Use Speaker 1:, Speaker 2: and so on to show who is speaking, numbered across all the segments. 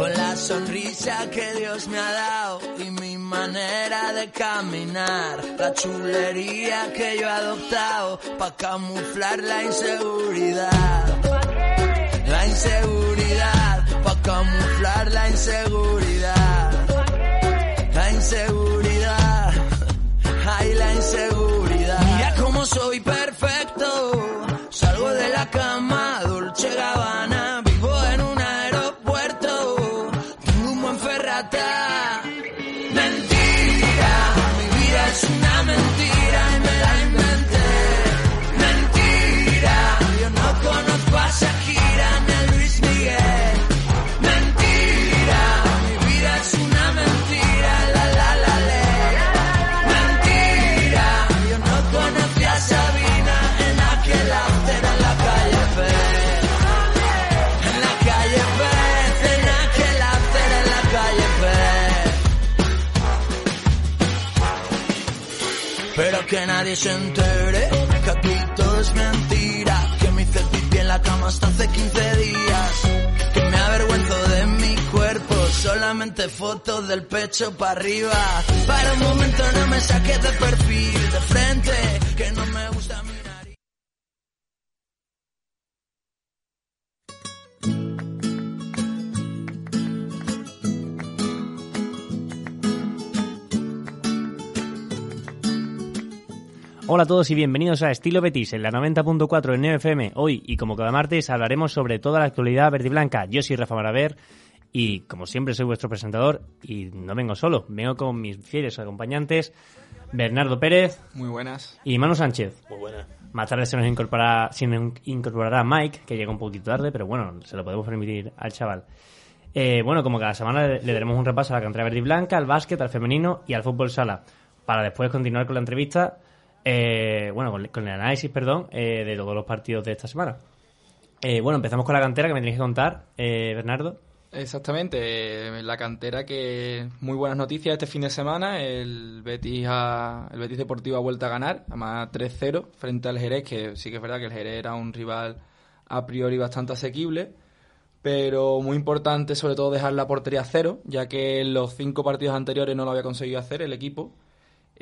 Speaker 1: Con la sonrisa que Dios me ha dado y mi manera de caminar, la chulería que yo he adoptado para camuflar la inseguridad. La inseguridad, para camuflar la inseguridad. La inseguridad, ay la inseguridad. Mira cómo soy nadie se entere que es mentira. Que me hice pipí en la cama hasta hace 15 días. Que me avergüenzo de mi cuerpo, solamente fotos del pecho para arriba. Para un momento no me saques de perfil, de frente, que no me gusta mi
Speaker 2: Hola a todos y bienvenidos a Estilo Betis en la 90.4 en FM. Hoy y como cada martes hablaremos sobre toda la actualidad verde y blanca. Yo soy Rafa Maraver y como siempre soy vuestro presentador y no vengo solo, vengo con mis fieles acompañantes Bernardo Pérez
Speaker 3: Muy buenas.
Speaker 2: y Manu Sánchez.
Speaker 4: Muy buena.
Speaker 2: Más tarde se nos incorporará, se nos incorporará Mike, que llega un poquito tarde, pero bueno, se lo podemos permitir al chaval. Eh, bueno, como cada semana le, le daremos un repaso a la cantera verde y blanca, al básquet, al femenino y al fútbol sala, para después continuar con la entrevista, eh, bueno, con, el análisis, perdón, eh, de todos los partidos de esta semana. Eh, bueno, empezamos con la cantera, que me tenéis que contar, eh, Bernardo.
Speaker 3: Exactamente, eh, la cantera que muy buenas noticias este fin de semana, el Betis ha- el Betis Deportivo ha vuelto a ganar, además 3-0 frente al Jerez, que sí que es verdad que el Jerez era un rival a priori bastante asequible, pero muy importante sobre todo dejar la portería a cero, ya que en los cinco partidos anteriores no lo había conseguido hacer el equipo,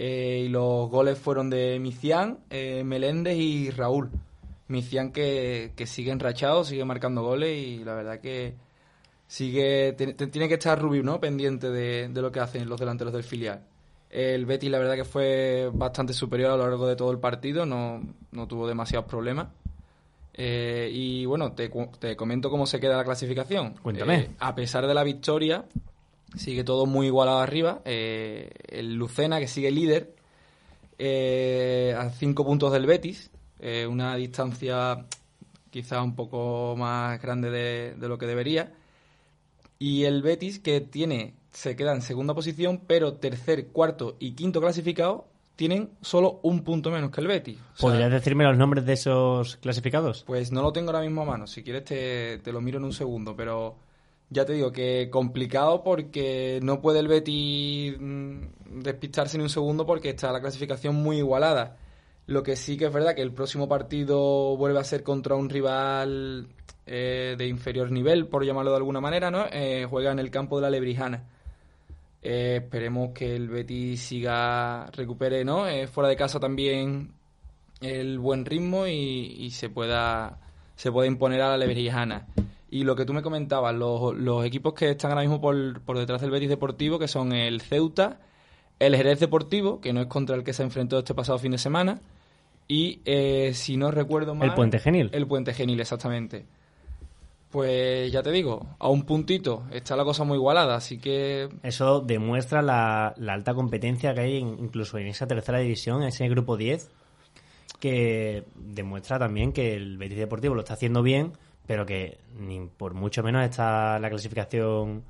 Speaker 3: Eh, y los goles fueron de Micián, eh, Meléndez y Raúl. Micián que, que sigue enrachado, sigue marcando goles y la verdad que sigue tiene que estar Rubio ¿no? pendiente de, de lo que hacen los delanteros del filial. El Betis la verdad que fue bastante superior a lo largo de todo el partido, no, no tuvo demasiados problemas. Eh, y bueno, te, te comento cómo se queda la clasificación.
Speaker 2: Cuéntame.
Speaker 3: Eh, a pesar de la victoria, sigue todo muy igualado arriba. Eh, el Lucena, que sigue líder, eh, a cinco puntos del Betis, eh, una distancia quizá un poco más grande de, de lo que debería. Y el Betis, que tiene, se queda en segunda posición, pero tercer, cuarto y quinto clasificado tienen solo un punto menos que el Betis. O sea,
Speaker 2: ¿Podrías decirme los nombres de esos clasificados?
Speaker 3: pues no lo tengo ahora mismo a mano. Si quieres te, te lo miro en un segundo, pero ya te digo que complicado porque no puede el Betis mm, despistarse ni un segundo porque está la clasificación muy igualada. Lo que sí que es verdad que el próximo partido vuelve a ser contra un rival eh, de inferior nivel, por llamarlo de alguna manera, ¿no? Eh, juega en el campo de la Lebrijana. Eh, esperemos que el Betis siga, recupere, ¿no? Eh, fuera de casa también el buen ritmo y, se pueda se pueda imponer a la Lebrijana. Y lo que tú me comentabas, los, los equipos que están ahora mismo por, por detrás del Betis Deportivo, que son el Ceuta, el Jerez Deportivo, que no es contra el que se enfrentó este pasado fin de semana, y eh, si no recuerdo mal...
Speaker 2: El Puente Genil.
Speaker 3: El Puente Genil, exactamente. Pues ya te digo, a un puntito está la cosa muy igualada, así que
Speaker 2: Eso demuestra la, la alta competencia que hay en- incluso en esa tercera división, en ese grupo 10, que demuestra también que el Betis Deportivo lo está haciendo bien, pero que ni por mucho menos está la clasificación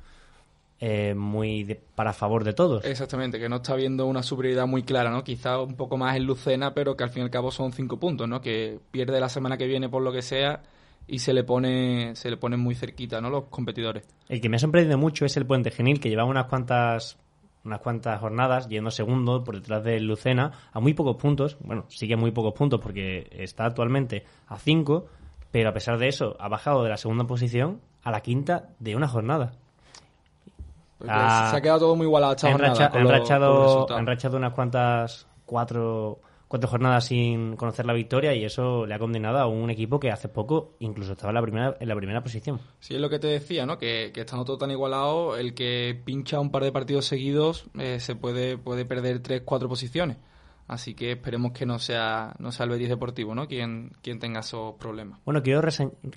Speaker 2: eh, muy de- para favor de todos.
Speaker 3: Exactamente, que no está viendo una superioridad muy clara, ¿no? Quizá un poco más en Lucena, pero que al fin y al cabo son cinco puntos, ¿no? Que pierde la semana que viene por lo que sea y se le pone se le ponen muy cerquita, ¿no? Los competidores.
Speaker 2: El que me ha sorprendido mucho es el Puente Genil, que lleva unas cuantas unas cuantas jornadas yendo segundo por detrás de Lucena a muy pocos puntos. Bueno, sigue muy pocos puntos porque está actualmente a 5, pero a pesar de eso ha bajado de la segunda posición a la quinta de una jornada.
Speaker 3: Porque se ha quedado todo muy igualado esta
Speaker 2: ha
Speaker 3: jornada
Speaker 2: enracha-
Speaker 3: con
Speaker 2: ha
Speaker 3: los-
Speaker 2: enrachado,
Speaker 3: con los resultados.
Speaker 2: ha enrachado unas cuantas, cuatro, cuatro jornadas sin conocer la victoria y eso le ha condenado a un equipo que hace poco incluso estaba en la primera, en la primera posición.
Speaker 3: Sí, es lo que te decía, ¿no? Que, que estando todo tan igualado, el que pincha un par de partidos seguidos eh, se puede, puede perder tres, cuatro posiciones. Así que esperemos que no sea, no sea el Betis Deportivo, ¿no? Quien, quien tenga esos problemas.
Speaker 2: Bueno, quiero,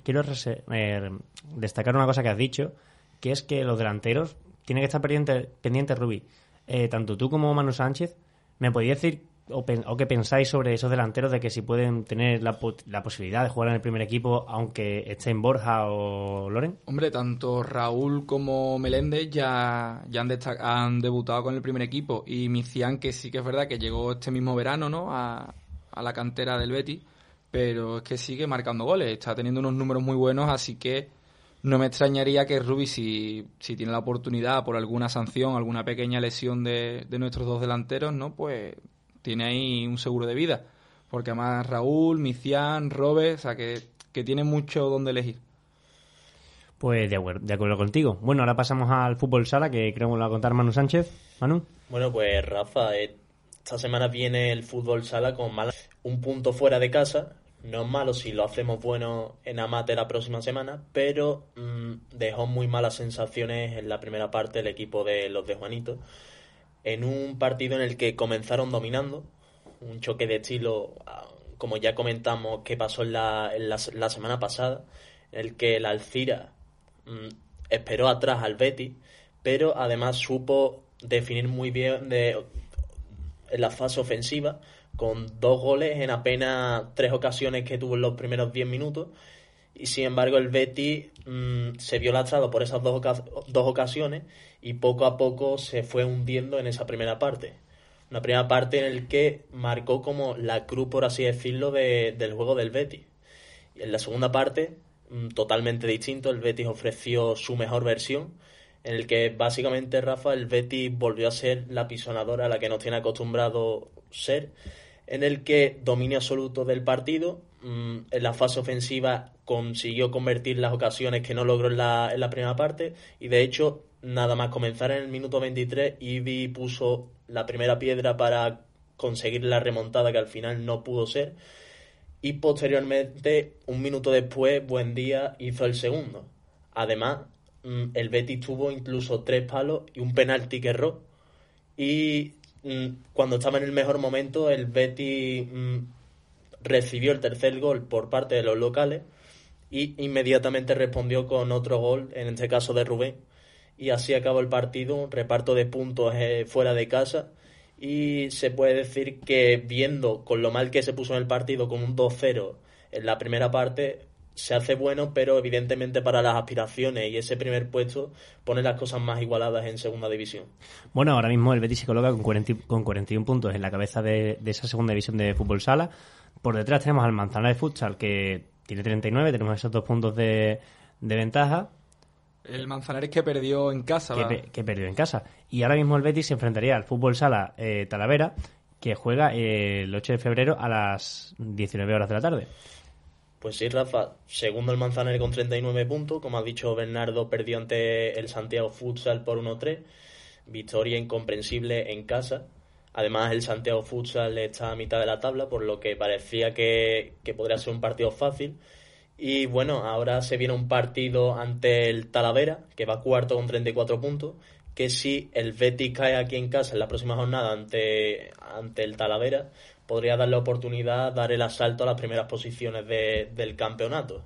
Speaker 2: quiero eh, destacar una cosa que has dicho, que es que los delanteros tienen que estar pendientes, pendientes Rubí. Eh, tanto tú como Manu Sánchez, ¿me podías decir o, o qué pensáis sobre esos delanteros de que si pueden tener la, la posibilidad de jugar en el primer equipo aunque estén Borja o Loren?
Speaker 3: Hombre, tanto Raúl como Meléndez ya, ya han, han debutado con el primer equipo y Micián, que sí que es verdad que llegó este mismo verano ¿no? a, a la cantera del Betis, pero es que sigue marcando goles, está teniendo unos números muy buenos, así que no me extrañaría que Rubi, si, si tiene la oportunidad por alguna sanción, alguna pequeña lesión de, de nuestros dos delanteros, ¿no? pues tiene ahí un seguro de vida. Porque además Raúl, Micián, Robes, o sea que, que tiene mucho donde elegir.
Speaker 2: Pues de acuerdo, de acuerdo contigo. Bueno, ahora pasamos al fútbol sala, que creo que lo va a contar Manu Sánchez. Manu.
Speaker 4: Bueno, pues Rafa, eh, esta semana viene el fútbol sala con mala- un punto fuera de casa. No es malo si lo hacemos bueno en Amate la próxima semana, pero mm, dejó muy malas sensaciones en la primera parte el equipo de los de Juanito. En un partido en el que comenzaron dominando, un choque de estilo, ah, como ya comentamos que pasó en la, la, semana pasada, en el que el Alcira mm, esperó atrás al Betis, pero además supo definir muy bien de, en la fase ofensiva, con dos goles en apenas tres ocasiones que tuvo en los primeros diez minutos. Y sin embargo, el Betis mm, se vio lastrado por esas dos, dos ocasiones y poco a poco se fue hundiendo en esa primera parte. Una primera parte en la que marcó como la cruz, por así decirlo, de- del juego del Betis. Y en la segunda parte, mm, totalmente distinto, el Betis ofreció su mejor versión, en el que básicamente Rafa, el Betis volvió a ser la pisonadora a la que nos tiene acostumbrado ser, en el que dominio absoluto del partido, mm, en la fase ofensiva consiguió convertir las ocasiones que no logró en la, en la primera parte, y de hecho, nada más comenzar en el minuto 23, Ibi puso la primera piedra para conseguir la remontada que al final no pudo ser, y posteriormente, un minuto después, Buendía hizo el segundo. Además, mm, el Betis tuvo incluso tres palos y un penalti que erró. Y mm, cuando estaba en el mejor momento, el Betis mm, recibió el tercer gol por parte de los locales y inmediatamente respondió con otro gol, en este caso de Rubén. Y así acabó el partido, reparto de puntos eh, fuera de casa. Y se puede decir que viendo con lo mal que se puso en el partido con un 2-0 en la primera parte, se hace bueno, pero evidentemente para las aspiraciones y ese primer puesto pone las cosas más igualadas en segunda división.
Speaker 2: Bueno, ahora mismo el Betis se coloca con, 40 y- con 41 puntos en la cabeza de, de esa segunda división de fútbol sala. Por detrás tenemos al Manzanares Futsal que tiene 39, tenemos esos dos puntos de, de ventaja
Speaker 3: El Manzanares que perdió en casa.
Speaker 2: que, pe- que perdió en casa. Y ahora mismo el Betis se enfrentaría al fútbol sala eh, Talavera que juega eh, el 8 de febrero a las 19 horas de la tarde.
Speaker 4: Pues sí, Rafa, segundo el Manzanares con 39 puntos, como ha dicho Bernardo, perdió ante el Santiago Futsal por 1-3, victoria incomprensible en casa. Además, el Santiago Futsal está a mitad de la tabla, por lo que parecía que, que podría ser un partido fácil. Y bueno, ahora se viene un partido ante el Talavera, que va cuarto con 34 puntos, que si el Betis cae aquí en casa en la próxima jornada ante, ante el Talavera, podría darle oportunidad, dar el asalto a las primeras posiciones de- del campeonato.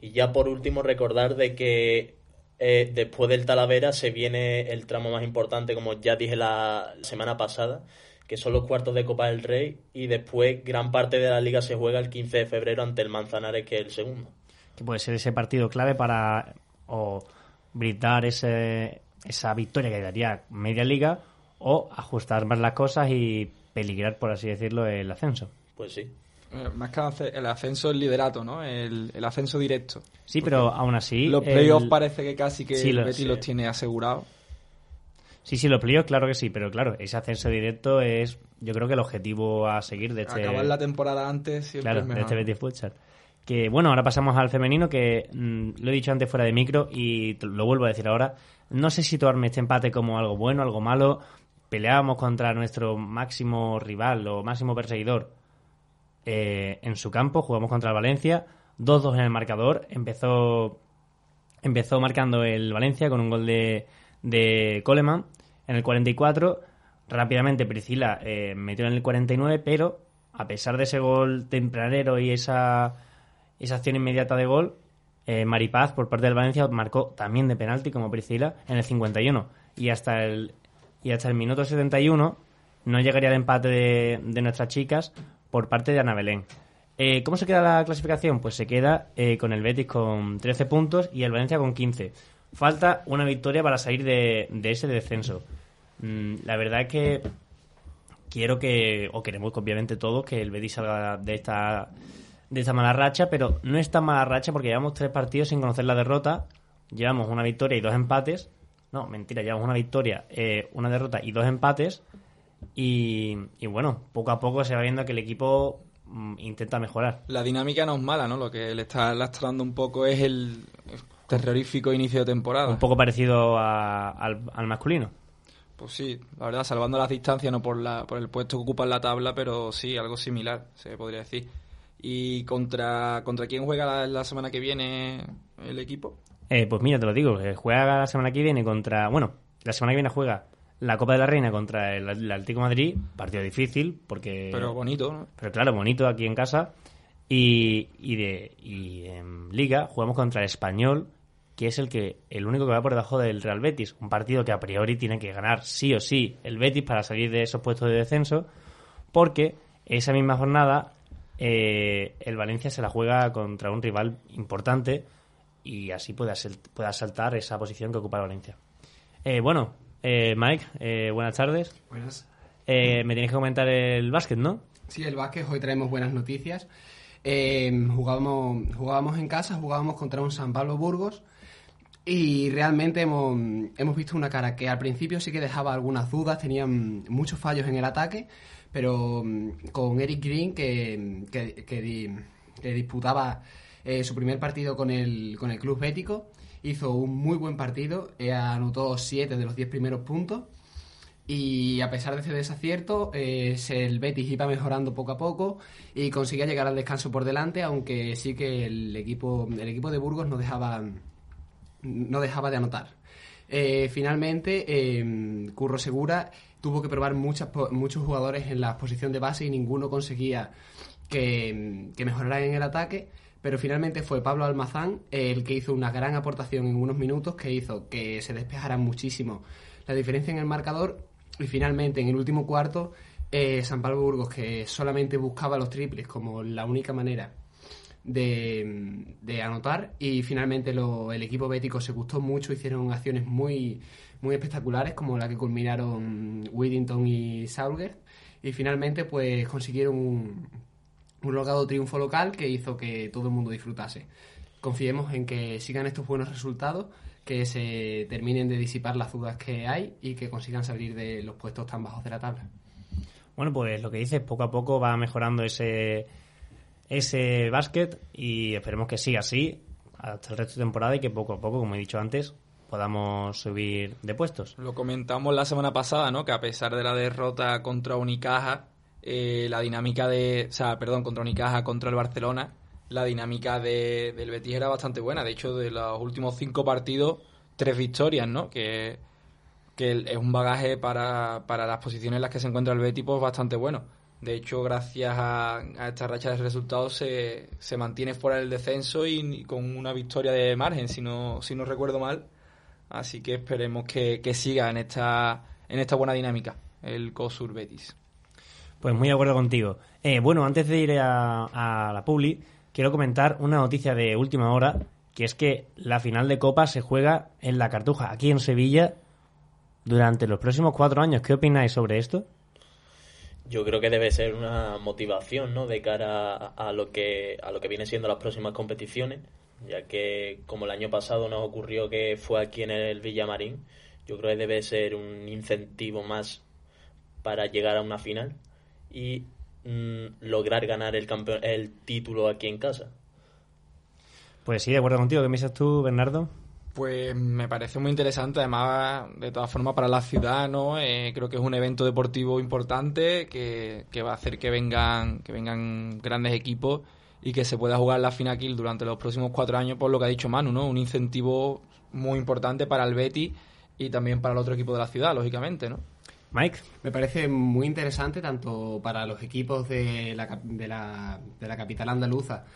Speaker 4: Y ya por último recordar de que eh, después del Talavera se viene el tramo más importante, como ya dije la semana pasada, que son los cuartos de Copa del Rey y después gran parte de la liga se juega el 15 de febrero ante el Manzanares, que es el segundo.
Speaker 2: Que puede ser ese partido clave para o brindar ese, esa victoria que daría media liga o ajustar más las cosas y peligrar, por así decirlo, el ascenso.
Speaker 4: Pues sí.
Speaker 3: Eh, Más que el ascenso, el liderato, ¿no? El, el ascenso directo.
Speaker 2: Sí, pero aún así...
Speaker 3: los
Speaker 2: el-
Speaker 3: playoffs parece que casi que
Speaker 2: Sí,
Speaker 3: el Betis
Speaker 2: sí.
Speaker 3: los tiene asegurados.
Speaker 2: Sí, sí, los playoffs, claro que sí, pero claro, ese ascenso directo es, yo creo que el objetivo a seguir de este,
Speaker 3: Acabar la temporada antes siempre
Speaker 2: claro,
Speaker 3: es
Speaker 2: de este Betis Futsal. Que bueno, ahora pasamos al femenino, que mm, lo he dicho antes fuera de micro y lo vuelvo a decir ahora. No sé situarme este empate como algo bueno, algo malo. Peleábamos contra nuestro máximo rival o máximo perseguidor eh, en su campo, jugamos contra el Valencia, 2-2 en el marcador. Empezó, empezó marcando el Valencia con un gol de, de Coleman en el 44. Rápidamente Priscila eh, metió en el 49, pero a pesar de ese gol tempranero y esa, esa acción inmediata de gol, eh, Maripaz por parte del Valencia marcó también de penalti como Priscila en el 51 y hasta el y hasta el minuto 71 no llegaría el empate de, de nuestras chicas por parte de Ana Belén. Eh, ¿Cómo se queda la clasificación? Pues se queda eh, con el Betis con 13 puntos y el Valencia con 15. Falta una victoria para salir de, ese descenso. Mm, la verdad es que quiero que, o queremos obviamente todos, que el Betis salga de esta, de esta mala racha, pero no es tan mala racha porque llevamos tres partidos sin conocer la derrota, llevamos una victoria y dos empates, no, mentira, llevamos una victoria, eh, una derrota y dos empates, y, y bueno, poco a poco se va viendo que el equipo mm, intenta mejorar.
Speaker 3: La dinámica no es mala, ¿no? Lo que le está lastrando un poco es el terrorífico inicio de temporada.
Speaker 2: Un poco parecido a- al, al masculino.
Speaker 3: Pues sí, la verdad, salvando las distancias, no por, la, por el puesto que ocupa en la tabla, pero sí, algo similar, se podría decir. ¿Y contra, contra quién juega la, la semana que viene el equipo?
Speaker 2: Eh, pues mira, te lo digo, eh, juega la semana que viene contra. Bueno, la semana que viene juega la Copa de la Reina contra el, el Atlético de Madrid, partido difícil, porque.
Speaker 3: Pero bonito, ¿no?
Speaker 2: pero claro, bonito aquí en casa. Y, y, de, y en Liga jugamos contra el Español, que es el que el único que va por debajo del Real Betis. Un partido que a priori tiene que ganar sí o sí el Betis para salir de esos puestos de descenso, porque esa misma jornada eh, el Valencia se la juega contra un rival importante y así puede, puede asaltar esa posición que ocupa el Valencia. Eh, bueno, eh, Mike, eh, buenas tardes.
Speaker 5: Buenas.
Speaker 2: Eh, me tienes que comentar el básquet, ¿no?
Speaker 5: Sí, el básquet, hoy traemos buenas noticias. Jugábamos, jugábamos en casa, jugábamos contra un San Pablo Burgos y realmente hemos, hemos visto una cara que al principio sí que dejaba algunas dudas, tenían muchos fallos en el ataque, pero mm, con Eric Green que, que, di- que disputaba eh, su primer partido con el, con el club bético, hizo un muy buen partido, eh, anotó 7 de los 10 primeros puntos. Y a pesar de ese desacierto, eh, el Betis iba mejorando poco a poco y conseguía llegar al descanso por delante, aunque sí que el equipo, el equipo de Burgos no dejaba, no dejaba de anotar. Eh, finalmente, eh, Curro Segura tuvo que probar muchas, muchos jugadores en la posición de base y ninguno conseguía que, que mejoraran en el ataque. Pero finalmente fue Pablo Almazán el que hizo una gran aportación en unos minutos que hizo que se despejara muchísimo la diferencia en el marcador. Y finalmente, en el último cuarto, eh, San Pablo Burgos, que solamente buscaba los triples como la única manera de, anotar y finalmente lo- el equipo bético se gustó mucho, hicieron acciones muy, muy espectaculares como la que culminaron Whittington y Saulger y finalmente pues consiguieron un, un logrado triunfo local que hizo que todo el mundo disfrutase. Confiemos en que sigan estos buenos resultados, que se terminen de disipar las dudas que hay y que consigan salir de los puestos tan bajos de la tabla.
Speaker 2: Bueno, pues lo que dices, poco a poco va mejorando ese, ese básquet y esperemos que siga así hasta el resto de temporada y que poco a poco, como he dicho antes, podamos subir de puestos.
Speaker 3: Lo comentamos la semana pasada, ¿no? Que a pesar de la derrota contra Unicaja, eh, la dinámica de... O sea, perdón, contra Unicaja, contra el Barcelona, la dinámica de, del Betis era bastante buena. De hecho, de los últimos cinco partidos, tres victorias, ¿no? Que, que es un bagaje para, para las posiciones en las que se encuentra el Betis, pues bastante bueno. De hecho, gracias a, a esta racha de resultados se, se mantiene fuera del descenso y, con una victoria de margen, si no, si no recuerdo mal. Así que esperemos que, que siga en esta, en esta buena dinámica el COSUR Betis.
Speaker 2: Pues muy de acuerdo contigo. Eh, bueno, antes de ir a, a la Publi, quiero comentar una noticia de última hora, que es que la final de Copa se juega en la Cartuja, aquí en Sevilla, durante los próximos cuatro años. ¿Qué opináis sobre esto?
Speaker 4: Yo creo que debe ser una motivación, ¿no? De cara a, lo que a lo que viene siendo las próximas competiciones, ya que como el año pasado nos ocurrió que fue aquí en el Villamarín, yo creo que debe ser un incentivo más para llegar a una final y mm, lograr ganar el campeón, el título aquí en casa.
Speaker 2: Pues sí, de acuerdo contigo. ¿Qué piensas tú, Bernardo?
Speaker 3: Pues me parece muy interesante, además, de todas formas, para la ciudad, ¿no? Eh, creo que es un evento deportivo importante que, que va a hacer que vengan, que vengan grandes equipos y que se pueda jugar la Finaquil durante los próximos cuatro años, por lo que ha dicho Manu, ¿no? Un incentivo muy importante para el Betty y también para el otro equipo de la ciudad, lógicamente, ¿no?
Speaker 2: Mike.
Speaker 5: Me parece muy interesante tanto para los equipos de la, cap- de la, de la capital andaluza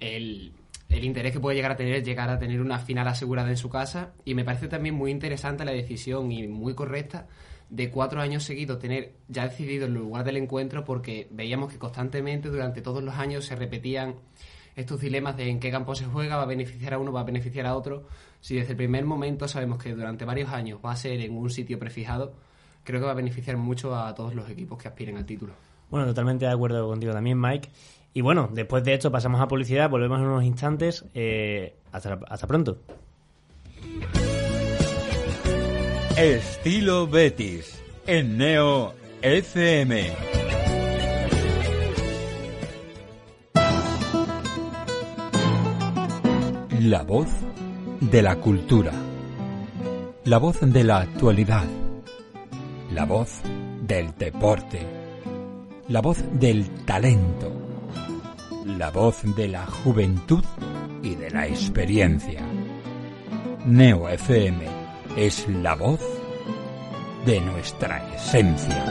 Speaker 5: el, el interés que puede llegar a tener llegar a tener una final asegurada en su casa y me parece también muy interesante la decisión y muy correcta de cuatro años seguidos tener ya decidido el lugar del encuentro porque veíamos que constantemente durante todos los años se repetían estos dilemas de en qué campo se juega, va a beneficiar a uno, va a beneficiar a otro. Si desde el primer momento sabemos que durante varios años va a ser en un sitio prefijado, creo que va a beneficiar mucho a todos los equipos que aspiren al título.
Speaker 2: Bueno, totalmente de acuerdo contigo también, Mike. Y bueno, después de esto pasamos a publicidad, volvemos en unos instantes. Eh, hasta, hasta pronto.
Speaker 6: Estilo Betis en Neo FM. La voz de la cultura. La voz de la actualidad. La voz del deporte. La voz del talento. La voz de la juventud y de la experiencia. Neo FM es la voz de nuestra esencia.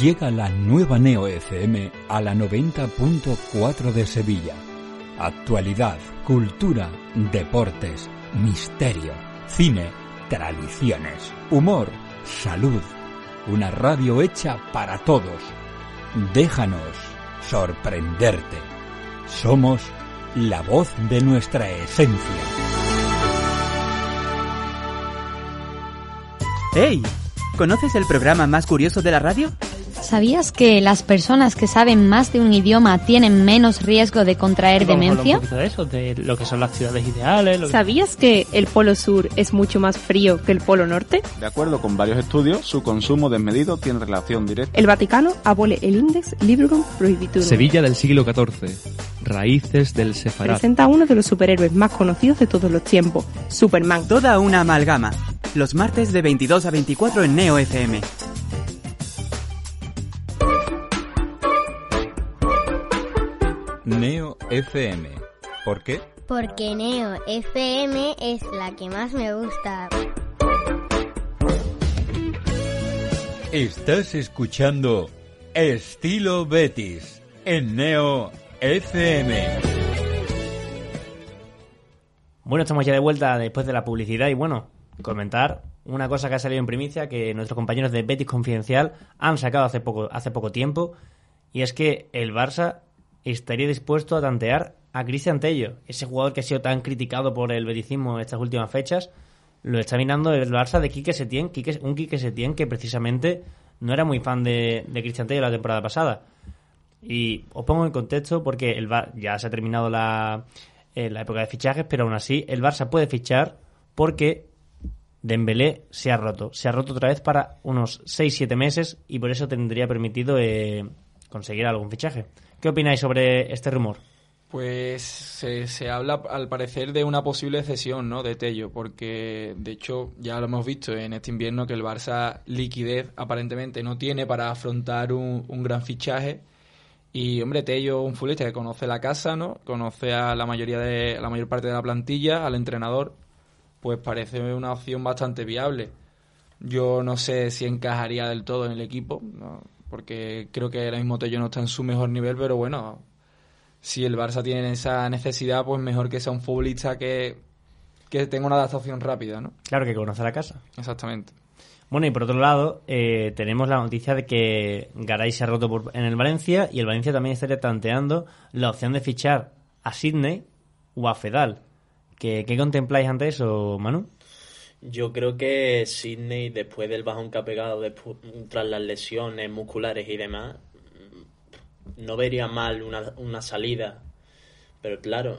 Speaker 6: Llega la nueva Neo FM a la 90.4 de Sevilla. Actualidad, cultura, deportes, misterio, cine, tradiciones, humor, salud. Una radio hecha para todos. Déjanos sorprenderte. Somos la voz de nuestra esencia.
Speaker 7: ¡Hey! ¿Conoces el programa más curioso de la radio?
Speaker 8: ¿Sabías que las personas que saben más de un idioma tienen menos riesgo de contraer
Speaker 2: Vamos a hablar
Speaker 8: demencia?
Speaker 2: un poquito de eso, de lo que son las ciudades ideales. Lo que-
Speaker 9: ¿Sabías que el polo sur es mucho más frío que el polo norte?
Speaker 10: De acuerdo con varios estudios, su consumo desmedido tiene relación directa.
Speaker 9: El Vaticano abole el Index Librorum Prohibitorum.
Speaker 11: Sevilla del siglo XIV. Raíces del Sefarad.
Speaker 9: Presenta a uno de los superhéroes más conocidos de todos los tiempos, Superman.
Speaker 7: Toda una amalgama. Los martes de 22 a 24 en Neo FM.
Speaker 6: Neo FM. ¿Por qué?
Speaker 12: Porque Neo FM es la que más me gusta.
Speaker 6: Estás escuchando Estilo Betis en Neo FM.
Speaker 2: Bueno, estamos ya de vuelta después de la publicidad y bueno, comentar una cosa que ha salido en primicia que nuestros compañeros de Betis Confidencial han sacado hace poco, hace poco tiempo y es que el Barça estaría dispuesto a tantear a Cristian Tello, ese jugador que ha sido tan criticado por el beticismo en estas últimas fechas, lo está mirando el Barça de Quique Setién, un Quique Setién que precisamente no era muy fan de, de Cristian Tello la temporada pasada. Y os pongo en contexto porque el Bar- ya se ha terminado la, eh, la época de fichajes, pero aún así el Barça puede fichar porque Dembélé se ha roto. Se ha roto otra vez para unos 6-7 meses y por eso tendría permitido eh, conseguir algún fichaje. ¿Qué opináis sobre este rumor?
Speaker 3: Pues se, habla al parecer de una posible cesión ¿no? de Tello, porque de hecho ya lo hemos visto en este invierno que el Barça liquidez aparentemente no tiene para afrontar un, gran fichaje. Y hombre, Tello, un futbolista que conoce la casa, ¿no? Conoce a la mayoría de, a la mayor parte de la plantilla, al entrenador, pues parece una opción bastante viable. Yo no sé si encajaría del todo en el equipo, ¿no? porque creo que ahora mismo Tello no está en su mejor nivel, pero bueno, si el Barça tiene esa necesidad, pues mejor que sea un futbolista que, que tenga una adaptación rápida, ¿no?
Speaker 2: Claro que conoce la casa.
Speaker 3: Exactamente.
Speaker 2: Bueno, y por otro lado, eh, tenemos la noticia de que Garay se ha roto por- en el Valencia y el Valencia también estaría tanteando la opción de fichar a Sidney o a Fedal. ¿Qué, qué contempláis ante eso, Manu?
Speaker 4: Yo creo que Sidney, después del bajón que ha pegado despu- tras las lesiones musculares y demás, mm, no vería mal una, una salida. Pero claro,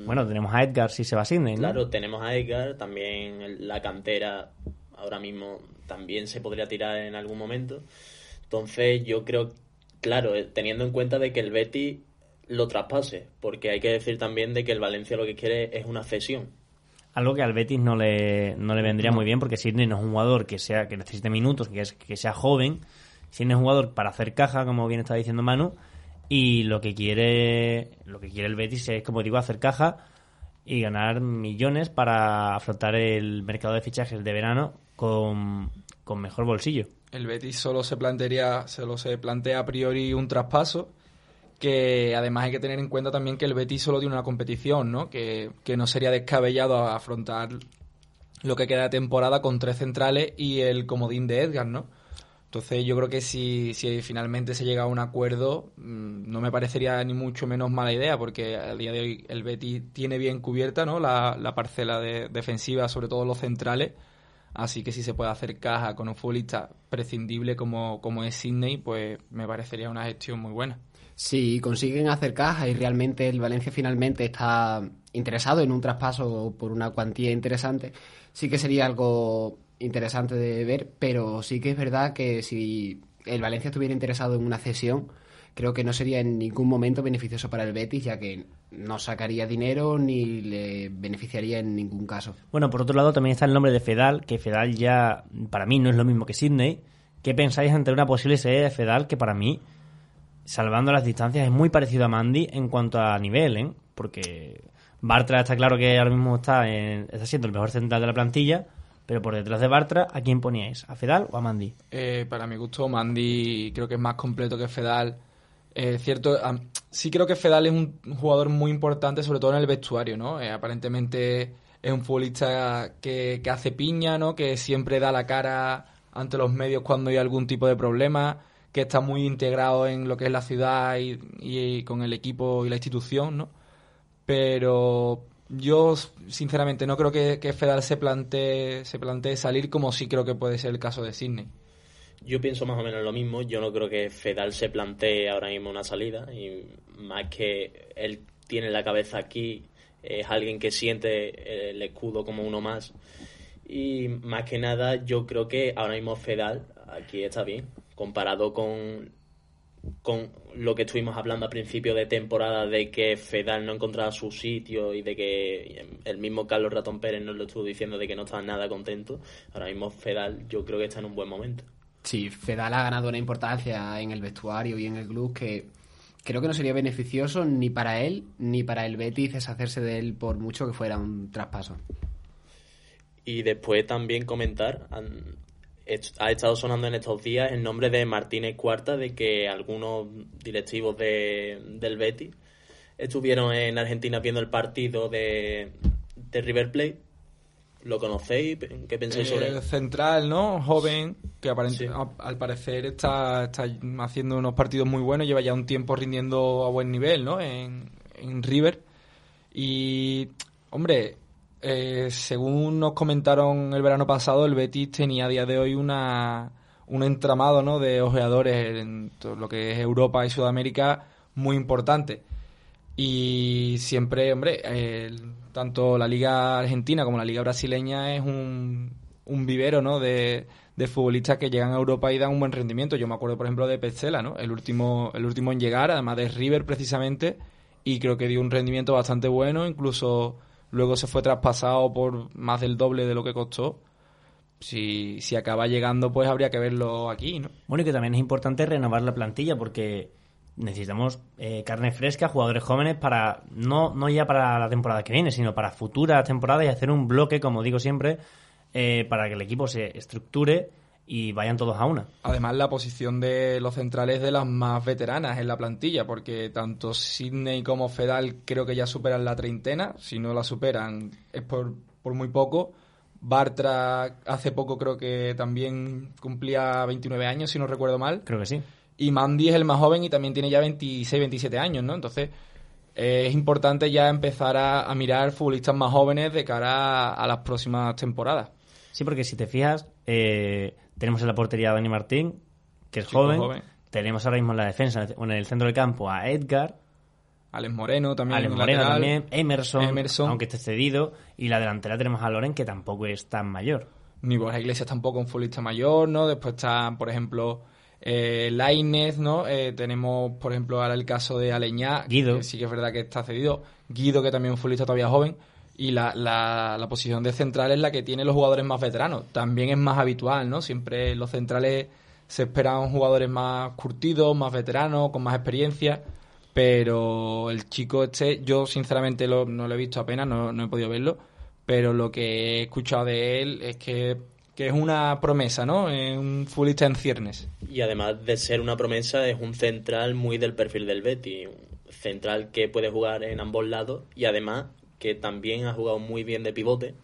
Speaker 4: mm,
Speaker 2: Bueno, tenemos a Edgar si se va a Sidney, ¿no?
Speaker 4: claro, tenemos a Edgar, también la cantera ahora mismo también se podría tirar en algún momento. Entonces yo creo, claro, eh, teniendo en cuenta de que el Betis lo traspase, porque hay que decir también de que el Valencia lo que quiere es una cesión.
Speaker 2: Algo que al Betis no le, no le vendría muy bien porque Sidney no es un jugador que sea que necesite minutos, que, es, que sea joven. Sidney es un jugador para hacer caja, como bien está diciendo Manu, y lo que quiere lo que quiere el Betis es, como digo, hacer caja y ganar millones para afrontar el mercado de fichajes de verano con, con mejor bolsillo.
Speaker 3: El Betis solo se plantearía, solo se plantea a priori un traspaso que además hay que tener en cuenta también que el Betis solo tiene una competición, ¿no? Que, que no sería descabellado afrontar lo que queda de temporada con tres centrales y el comodín de Edgar, ¿no? Entonces yo creo que si, si finalmente se llega a un acuerdo, mm, no me parecería ni mucho menos mala idea, porque a día de hoy el Betis tiene bien cubierta ¿no? la, la parcela de, defensiva, sobre todo los centrales, así que si se puede hacer caja con un futbolista prescindible como, como es Sidney, pues me parecería una gestión muy buena.
Speaker 5: Si consiguen hacer caja y realmente el Valencia finalmente está interesado en un traspaso por una cuantía interesante, sí que sería algo interesante de ver, pero sí que es verdad que si el Valencia estuviera interesado en una cesión, creo que no sería en ningún momento beneficioso para el Betis, ya que no sacaría dinero ni le beneficiaría en ningún caso.
Speaker 2: Bueno, por otro lado también está el nombre de Fedal, que Fedal ya para mí no es lo mismo que Sidney. ¿Qué pensáis ante una posible serie de Fedal que para mí, salvando las distancias, es muy parecido a Mandy en cuanto a nivel, ¿eh? Porque Bartra está claro que ahora mismo está, en- está siendo el mejor central de la plantilla, pero por detrás de Bartra, ¿a quién poníais? ¿A Fedal o a Mandy?
Speaker 3: Eh, para mi gusto, Mandy creo que es más completo que Fedal. Eh, cierto, sí creo que Fedal es un jugador muy importante, sobre todo en el vestuario, ¿no? Eh, aparentemente es un futbolista que, que hace piña, ¿no? Que siempre da la cara ante los medios cuando hay algún tipo de problema, que está muy integrado en lo que es la ciudad y, con el equipo y la institución, ¿no? Pero yo, sinceramente, no creo que, que Fedal se plantee, se plantee salir como sí creo que puede ser el caso de Sydney.
Speaker 4: Yo pienso más o menos lo mismo. Yo no creo que Fedal se plantee ahora mismo una salida. Y más que él tiene la cabeza aquí, es alguien que siente el escudo como uno más. Y más que nada, yo creo que ahora mismo Fedal aquí está bien. Comparado con, con lo que estuvimos hablando a principio de temporada, de que Fedal no encontraba su sitio y de que el mismo Carlos Ratón Pérez nos lo estuvo diciendo de que no estaba nada contento. Ahora mismo Fedal yo creo que está en un buen momento.
Speaker 5: Sí, Fedal ha ganado una importancia en el vestuario y en el club que creo que no sería beneficioso ni para él ni para el Betis deshacerse de él por mucho que fuera un traspaso.
Speaker 4: Y después también comentar, ha estado sonando en estos días el nombre de Martínez Cuarta, de que algunos directivos de, del Betis estuvieron en Argentina viendo el partido de, de River Plate. ¿Lo conocéis? ¿Qué pensáis sobre
Speaker 3: El
Speaker 4: él?
Speaker 3: central, ¿no? Joven, que aparente- a- al parecer está, está haciendo unos partidos muy buenos, lleva ya un tiempo rindiendo a buen nivel, ¿no? En, en River. Y, hombre, eh, según nos comentaron el verano pasado, el Betis tenía a día de hoy una, un entramado, ¿no? De ojeadores en todo lo que es Europa y Sudamérica muy importante. Y siempre, hombre, tanto la liga argentina como la liga brasileña es un, un vivero, ¿no? De, de futbolistas que llegan a Europa y dan un buen rendimiento. Yo me acuerdo, por ejemplo, de Petzela, ¿no? El último, el último en llegar, además de River precisamente, y creo que dio un rendimiento bastante bueno, incluso luego se fue traspasado por más del doble de lo que costó. Si, si acaba llegando, pues habría que verlo aquí, ¿no?
Speaker 2: Bueno, y que también es importante renovar la plantilla porque necesitamos eh, carne fresca, jugadores jóvenes para no, no ya para la temporada que viene, sino para futuras temporadas y hacer un bloque, como digo siempre, eh, para que el equipo se estructure y vayan todos a una.
Speaker 3: Además, la posición de los centrales de las más veteranas en la plantilla, porque tanto Sidney como Fedal creo que ya superan la treintena. Si no la superan, es por, por muy poco. Bartra hace poco creo que también cumplía 29 años, si no recuerdo mal.
Speaker 2: Creo que sí.
Speaker 3: Y Mandy es el más joven y también tiene ya 26, 27 años, ¿no? Entonces, eh, es importante ya empezar a, a mirar futbolistas más jóvenes de cara a, a las próximas temporadas.
Speaker 2: Sí, porque si te fijas, eh, tenemos en la portería a Dani Martín, que es joven.
Speaker 3: joven.
Speaker 2: Tenemos ahora mismo en la defensa, o en el centro del campo, a Edgar.
Speaker 3: Alex Moreno también.
Speaker 2: Alex
Speaker 3: en
Speaker 2: Moreno
Speaker 3: lateral.
Speaker 2: también. Emerson,
Speaker 3: Emerson.
Speaker 2: aunque esté cedido. Y la delantera tenemos a Loren, que tampoco es tan mayor.
Speaker 3: ni Borja Iglesias tampoco un futbolista mayor, ¿no? Después está, por ejemplo, eh, Lainez, ¿no? Eh, tenemos, por ejemplo, ahora el caso de Aleñá,
Speaker 2: Guido.
Speaker 3: que sí que es verdad que está cedido. Guido, que también es un futbolista todavía joven. Y la, la, posición de central es la que tiene los jugadores más veteranos. También es más habitual, ¿no? Siempre los centrales se esperan jugadores más curtidos, más veteranos, con más experiencia. Pero el chico este, yo sinceramente lo- no lo he visto apenas, no, no he podido verlo. Pero lo que he escuchado de él es que, que es una promesa, ¿no? Es un futbolista en ciernes.
Speaker 4: Y además de ser una promesa, es un central muy del perfil del Betty. Central que puede jugar en ambos lados y además que también ha jugado muy bien de pivote.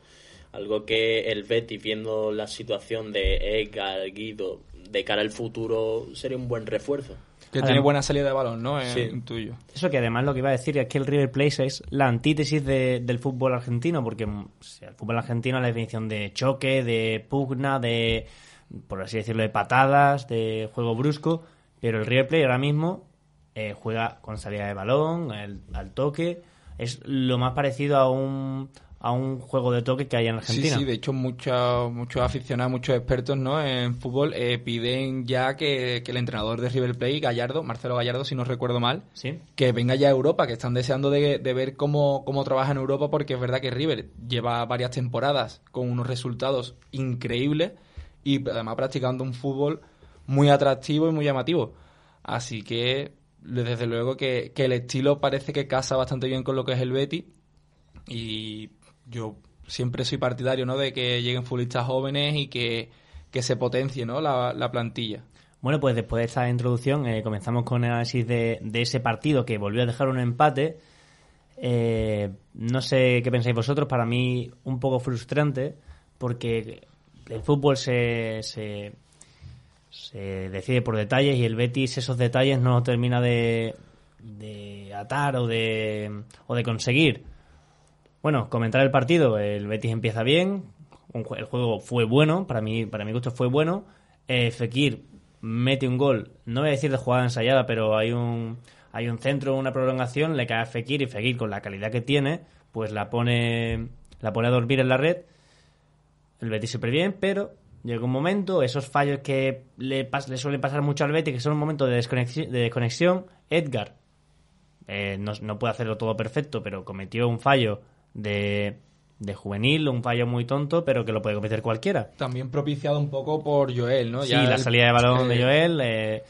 Speaker 4: Algo que el Betis, viendo la situación de Edgar, Guido, de cara al futuro, sería un buen refuerzo.
Speaker 3: Que
Speaker 2: Además-
Speaker 3: tiene buena salida de balón, ¿no?
Speaker 4: Sí.
Speaker 3: Es intuyo.
Speaker 2: Eso que además lo que iba a decir es que el River Plate es la antítesis de- del fútbol argentino, porque mm, o sea, el fútbol argentino es la definición de choque, de pugna, de, por así decirlo, de patadas, de juego brusco, pero el River Plate ahora mismo eh, juega con salida de balón, el- al toque, es lo más parecido a un, a un juego de toque que hay en Argentina.
Speaker 3: Sí, sí, de hecho muchos muchos aficionados, muchos expertos ¿no? en fútbol eh, piden ya que, que el entrenador de River Plate, Gallardo, Marcelo Gallardo, si no recuerdo mal,
Speaker 2: Sí.
Speaker 3: que venga ya a Europa, que están deseando de, de ver cómo, cómo trabaja en Europa, porque es verdad que River lleva varias temporadas con unos resultados increíbles y además practicando un fútbol muy atractivo y muy llamativo. Así que, desde luego que, que el estilo parece que casa bastante bien con lo que es el Betty y yo siempre soy partidario ¿no? de que lleguen futbolistas jóvenes y que, que se potencie ¿no? la, la plantilla.
Speaker 2: Bueno, pues después de esta introducción eh, comenzamos con el análisis de, de ese partido que volvió a dejar un empate. Eh, no sé qué pensáis vosotros, para mí un poco frustrante porque el fútbol se, se, se decide por detalles y el Betis esos detalles no termina de, de atar o de, o de conseguir. Bueno, comentar el partido. El Betis empieza bien. el juego fue bueno. Para mí, para mi gusto fue bueno. Eh, Fekir mete un gol. No voy a decir de jugada ensayada, pero hay un hay un centro, una prolongación, le cae a Fekir y Fekir con la calidad que tiene, pues la pone la pone a dormir en la red. El Betis súper bien, pero llega un momento, esos fallos que le, pas- le suelen pasar mucho al Betis, que son un momento de desconexión, de desconexión Edgar eh, no, no puede hacerlo todo perfecto, pero cometió un fallo de, de juvenil, un fallo muy tonto, pero que lo puede cometer cualquiera.
Speaker 3: También propiciado un poco por Joel, ¿no?
Speaker 2: Sí,
Speaker 3: Ya
Speaker 2: la
Speaker 3: el-
Speaker 2: salida de balón
Speaker 3: eh,
Speaker 2: de Joel. eh,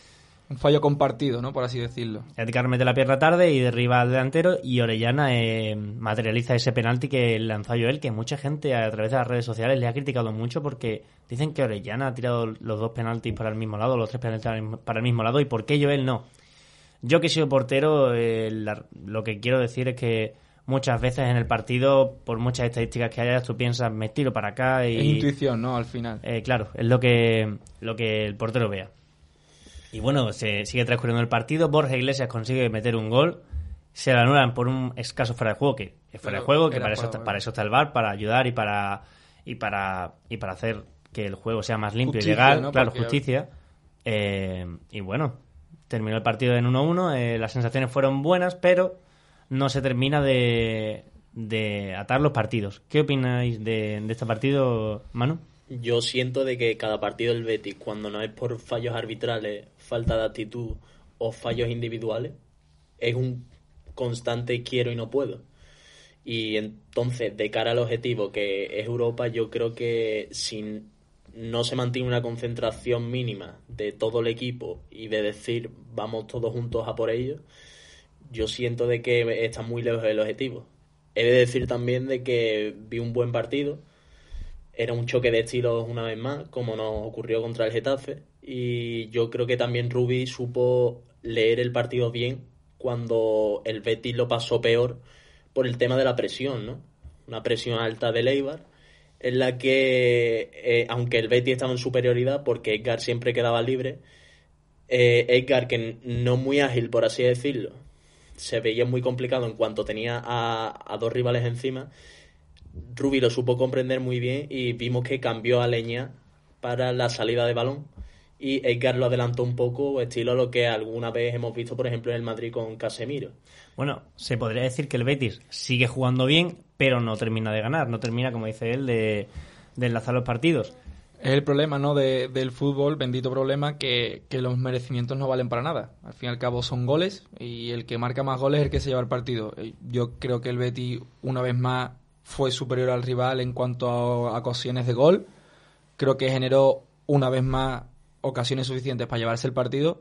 Speaker 3: Un fallo compartido, ¿no? Por así decirlo.
Speaker 2: Edgar mete la pierna tarde y derriba al delantero y Orellana eh, materializa ese penalti que lanzó a Joel, que mucha gente a través de las redes sociales le ha criticado mucho porque dicen que Orellana ha tirado los dos penaltis para el mismo lado, los tres penaltis para el mismo lado y por qué Joel no. Yo que he sido portero, eh, la- lo que quiero decir es que muchas veces en el partido, por muchas estadísticas que haya, tú piensas, me tiro para acá y...
Speaker 3: Es intuición, ¿no? Al final.
Speaker 2: Eh, claro, es lo que, lo que el portero vea. Y bueno, se sigue transcurriendo el partido. Borja Iglesias consigue meter un gol. Se lo anulan por un escaso fuera de juego, que es fuera de juego, que para eso, está, para eso está el VAR, para ayudar y para, y para, y para hacer que el juego sea más limpio
Speaker 3: Justicia,
Speaker 2: y legal.
Speaker 3: ¿no?
Speaker 2: Claro,
Speaker 3: Porque-
Speaker 2: justicia. Eh, y bueno, terminó el partido en 1-1. eh, las sensaciones fueron buenas, pero no se termina de, de atar los partidos. ¿Qué opináis de, de este partido, Manu?
Speaker 4: Yo siento de que cada partido del Betis, cuando no es por fallos arbitrales, falta de actitud o fallos individuales, es un constante quiero y no puedo. Y entonces, de cara al objetivo que es Europa, yo creo que si no se mantiene una concentración mínima de todo el equipo y de decir vamos todos juntos a por ello, yo siento de que está muy lejos del objetivo. He de decir también de que vi un buen partido, era un choque de estilos una vez más, como nos ocurrió contra el Getafe. Y yo creo que también Rubi supo leer el partido bien cuando el Betis lo pasó peor por el tema de la presión, ¿no? Una presión alta de Eibar, en la que, eh, aunque el Betis estaba en superioridad, porque Edgar siempre quedaba libre, eh, Edgar, que no muy ágil, por así decirlo, se veía muy complicado en cuanto tenía a, a dos rivales encima. Rubi lo supo comprender muy bien y vimos que cambió a Leña para la salida de balón y Edgar lo adelantó un poco, estilo lo que alguna vez hemos visto, por ejemplo, en el Madrid con Casemiro.
Speaker 2: Bueno, se podría decir que el Betis sigue jugando bien, pero no termina de ganar, no termina, como dice él, de, de enlazar los partidos.
Speaker 3: Es el problema ¿no? de- del fútbol, bendito problema, que, que los merecimientos no valen para nada. Al fin y al cabo son goles y el que marca más goles es el que se lleva el partido. Eh, Yo creo que el Betis una vez más fue superior al rival en cuanto a, ocasiones de gol. Creo que generó una vez más ocasiones suficientes para llevarse el partido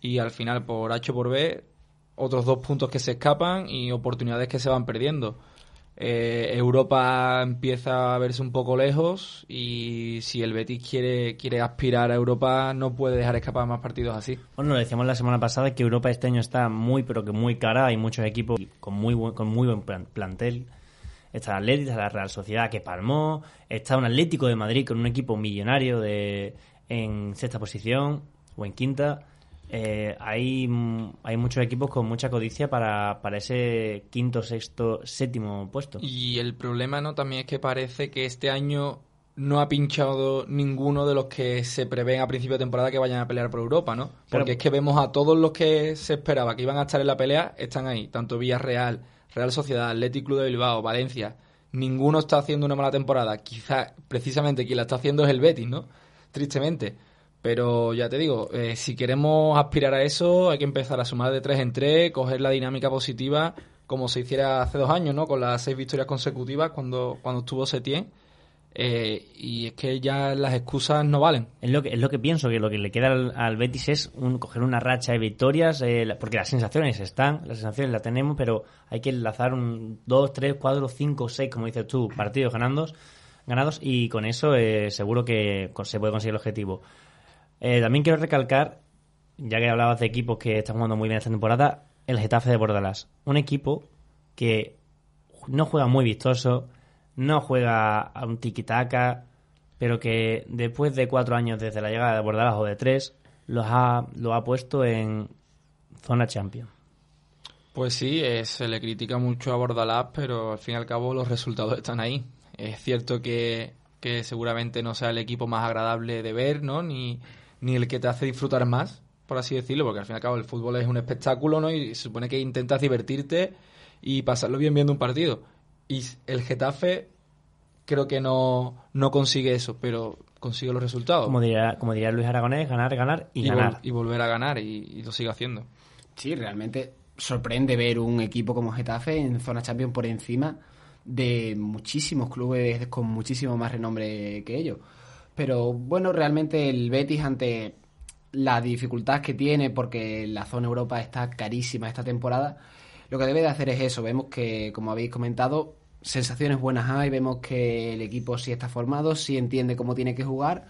Speaker 3: y al final por H o por B otros dos puntos que se escapan y oportunidades que se van perdiendo. Eh, Europa empieza a verse un poco lejos y si el Betis quiere, quiere aspirar a Europa no puede dejar escapar más partidos así.
Speaker 2: Bueno, lo decíamos la semana pasada que Europa este año está muy, pero que muy cara. Hay muchos equipos con muy buen, con muy buen plan- plantel. Está el Atlético, está la Real Sociedad que palmó. Está un Atlético de Madrid con un equipo millonario de en sexta posición o en quinta. Eh, hay, mm, hay muchos equipos con mucha codicia para, para ese quinto, sexto, séptimo puesto.
Speaker 3: Y el problema no también es que parece que este año no ha pinchado ninguno de los que se prevén a principio de temporada que vayan a pelear por Europa, ¿no? Porque
Speaker 2: Pero-
Speaker 3: es que vemos a todos los que se esperaba que iban a estar en la pelea, están ahí, tanto Villarreal, Real Sociedad, Athletic Club de Bilbao, Valencia. Ninguno está haciendo una mala temporada. Quizás precisamente quien la está haciendo es el Betis, ¿no? Tristemente. Pero ya te digo, eh, si queremos aspirar a eso, hay que empezar a sumar de tres en tres, coger la dinámica positiva, como se hiciera hace dos años, ¿no? Con las seis victorias consecutivas cuando, cuando estuvo Setién. Eh, y es que ya las excusas no valen.
Speaker 2: Es lo que, es lo que pienso, que lo que le queda al, Betis es un, coger una racha de victorias, eh, porque las sensaciones están, las sensaciones las tenemos, pero hay que enlazar un 2, 3, 4, 5, 6, como dices tú, partidos ganados, ganados y con eso eh, seguro que se puede conseguir el objetivo. Eh, también quiero recalcar, ya que hablabas de equipos que están jugando muy bien esta temporada, el Getafe de Bordalás. Un equipo que no juega muy vistoso, no juega a un tiki-taka, pero que después de cuatro años desde la llegada de Bordalás o de tres, los ha, lo ha puesto en zona champion.
Speaker 3: Pues sí, eh, se le critica mucho a Bordalás, pero al fin y al cabo los resultados están ahí. Es cierto que, que seguramente no sea el equipo más agradable de ver, ¿no? Ni, ni el que te hace disfrutar más, por así decirlo, porque al fin y al cabo el fútbol es un espectáculo, ¿no? Y se supone que intentas divertirte y pasarlo bien viendo un partido. Y el Getafe creo que no, no consigue eso, pero consigue los resultados.
Speaker 2: Como diría, como diría Luis Aragonés, ganar, ganar y,
Speaker 3: y, vol-
Speaker 2: ganar.
Speaker 3: y volver a ganar y, y lo sigue haciendo.
Speaker 5: Sí, realmente sorprende ver un equipo como Getafe en zona Champions por encima de muchísimos clubes con muchísimo más renombre que ellos. Pero bueno, realmente el Betis ante la dificultad que tiene porque la zona Europa está carísima esta temporada, lo que debe de hacer es eso. Vemos que, como habéis comentado, sensaciones buenas hay, vemos que el equipo sí está formado, sí entiende cómo tiene que jugar,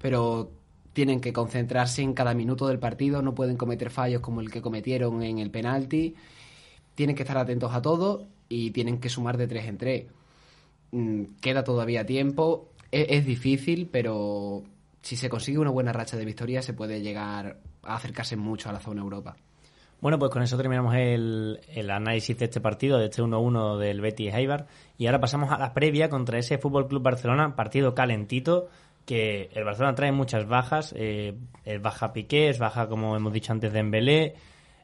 Speaker 5: pero tienen que concentrarse en cada minuto del partido, no pueden cometer fallos como el que cometieron en el penalti, tienen que estar atentos a todo y tienen que sumar de tres en tres. Mm, Queda todavía tiempo, es, es difícil, pero si se consigue una buena racha de victorias se puede llegar a acercarse mucho a la zona Europa.
Speaker 2: Bueno, pues con eso terminamos el, el análisis de este partido, de este 1-1 del Betis Eibar. Y ahora pasamos a la previa contra ese Fútbol Club Barcelona, partido calentito, que el Barcelona trae muchas bajas. Eh, es baja Piqué, es baja, como hemos dicho antes, Dembélé.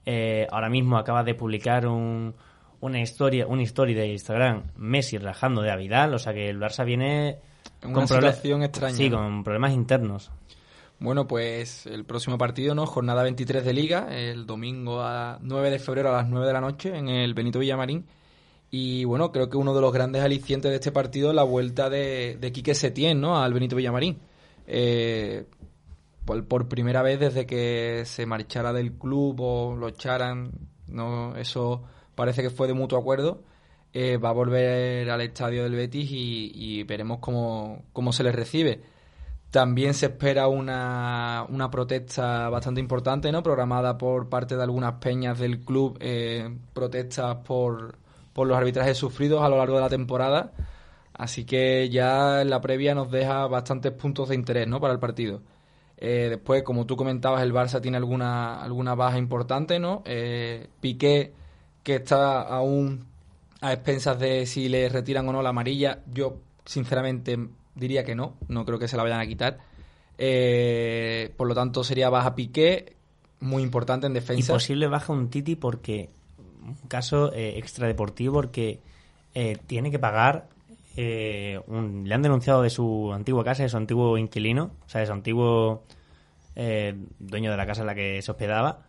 Speaker 2: Eh, ahora mismo acaba de publicar un, una historia una historia de Instagram Messi rajando de Avidal, o sea que el Barça viene
Speaker 3: Una situación extraña,
Speaker 2: Sí, con problemas internos.
Speaker 3: Bueno, pues el próximo partido, ¿no? Jornada 23 de Liga, el domingo a 9 de febrero a las 9 de la noche en el Benito Villamarín. Y bueno, creo que uno de los grandes alicientes de este partido es la vuelta de, de Quique Setién, ¿no? Al Benito Villamarín. Eh, por, primera vez desde que se marchara del club o lo echaran, no, eso parece que fue de mutuo acuerdo. Eh, va a volver al estadio del Betis y, y veremos cómo, cómo se les recibe. También se espera una, una protesta bastante importante, ¿no? Programada por parte de algunas peñas del club, eh, protestas por, por los arbitrajes sufridos a lo largo de la temporada. Así que ya en la previa nos deja bastantes puntos de interés, ¿no? Para el partido. Eh, después, como tú comentabas, el Barça tiene alguna, alguna baja importante, ¿no? Eh, Piqué, que está aún a expensas de si le retiran o no la amarilla, yo sinceramente diría que no, no creo que se la vayan a quitar. Eh, por lo tanto, sería baja Piqué, muy importante en
Speaker 2: Y
Speaker 3: defensa.
Speaker 2: posible baja un Titi porque un caso eh, extradeportivo porque eh, tiene que pagar eh, un- le han denunciado de su antigua casa, de su antiguo inquilino, o sea, de su antiguo eh, dueño de la casa en la que se hospedaba.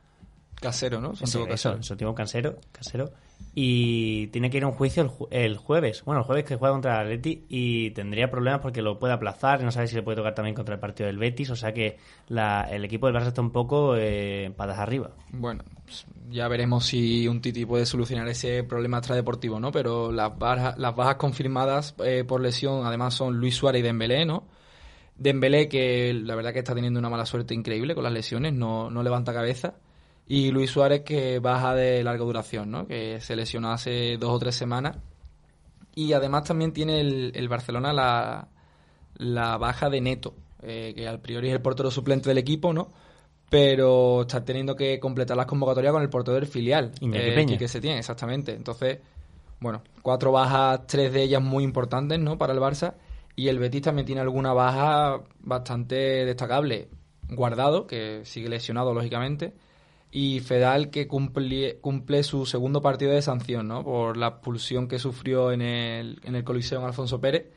Speaker 3: Casero, ¿no? Su antiguo casero.
Speaker 2: su antiguo casero, casero. Y tiene que ir a un juicio el, el jueves. Bueno, el jueves que juega contra el Atleti y tendría problemas porque lo puede aplazar. No sabe si le puede tocar también contra el partido del Betis. O sea que la- el equipo del Barça está un poco eh, patas arriba.
Speaker 3: Bueno, pues, ya veremos si un Titi puede solucionar ese problema extradeportivo, ¿no? Pero las bajas, las bajas confirmadas eh, por lesión, además, son Luis Suárez y Dembélé, ¿no? Dembélé, que la verdad que está teniendo una mala suerte increíble con las lesiones, no, no levanta cabeza. Y Luis Suárez, que baja de larga duración, ¿no? Que se lesionó hace dos o tres semanas. Y además también tiene el, el Barcelona la, la baja de Neto, eh, que al priori es el portero suplente del equipo, ¿no? Pero está teniendo que completar las convocatorias con el portero del filial, eh,
Speaker 2: Peña.
Speaker 3: Quique Setién, exactamente. Entonces, bueno, cuatro bajas, tres de ellas muy importantes, ¿no? Para el Barça. Y el Betis también tiene alguna baja bastante destacable. Guardado, que sigue lesionado, lógicamente. Y Fedal, que cumple, cumple su segundo partido de sanción, ¿no? Por la expulsión que sufrió en el, en el Coliseo en Alfonso Pérez.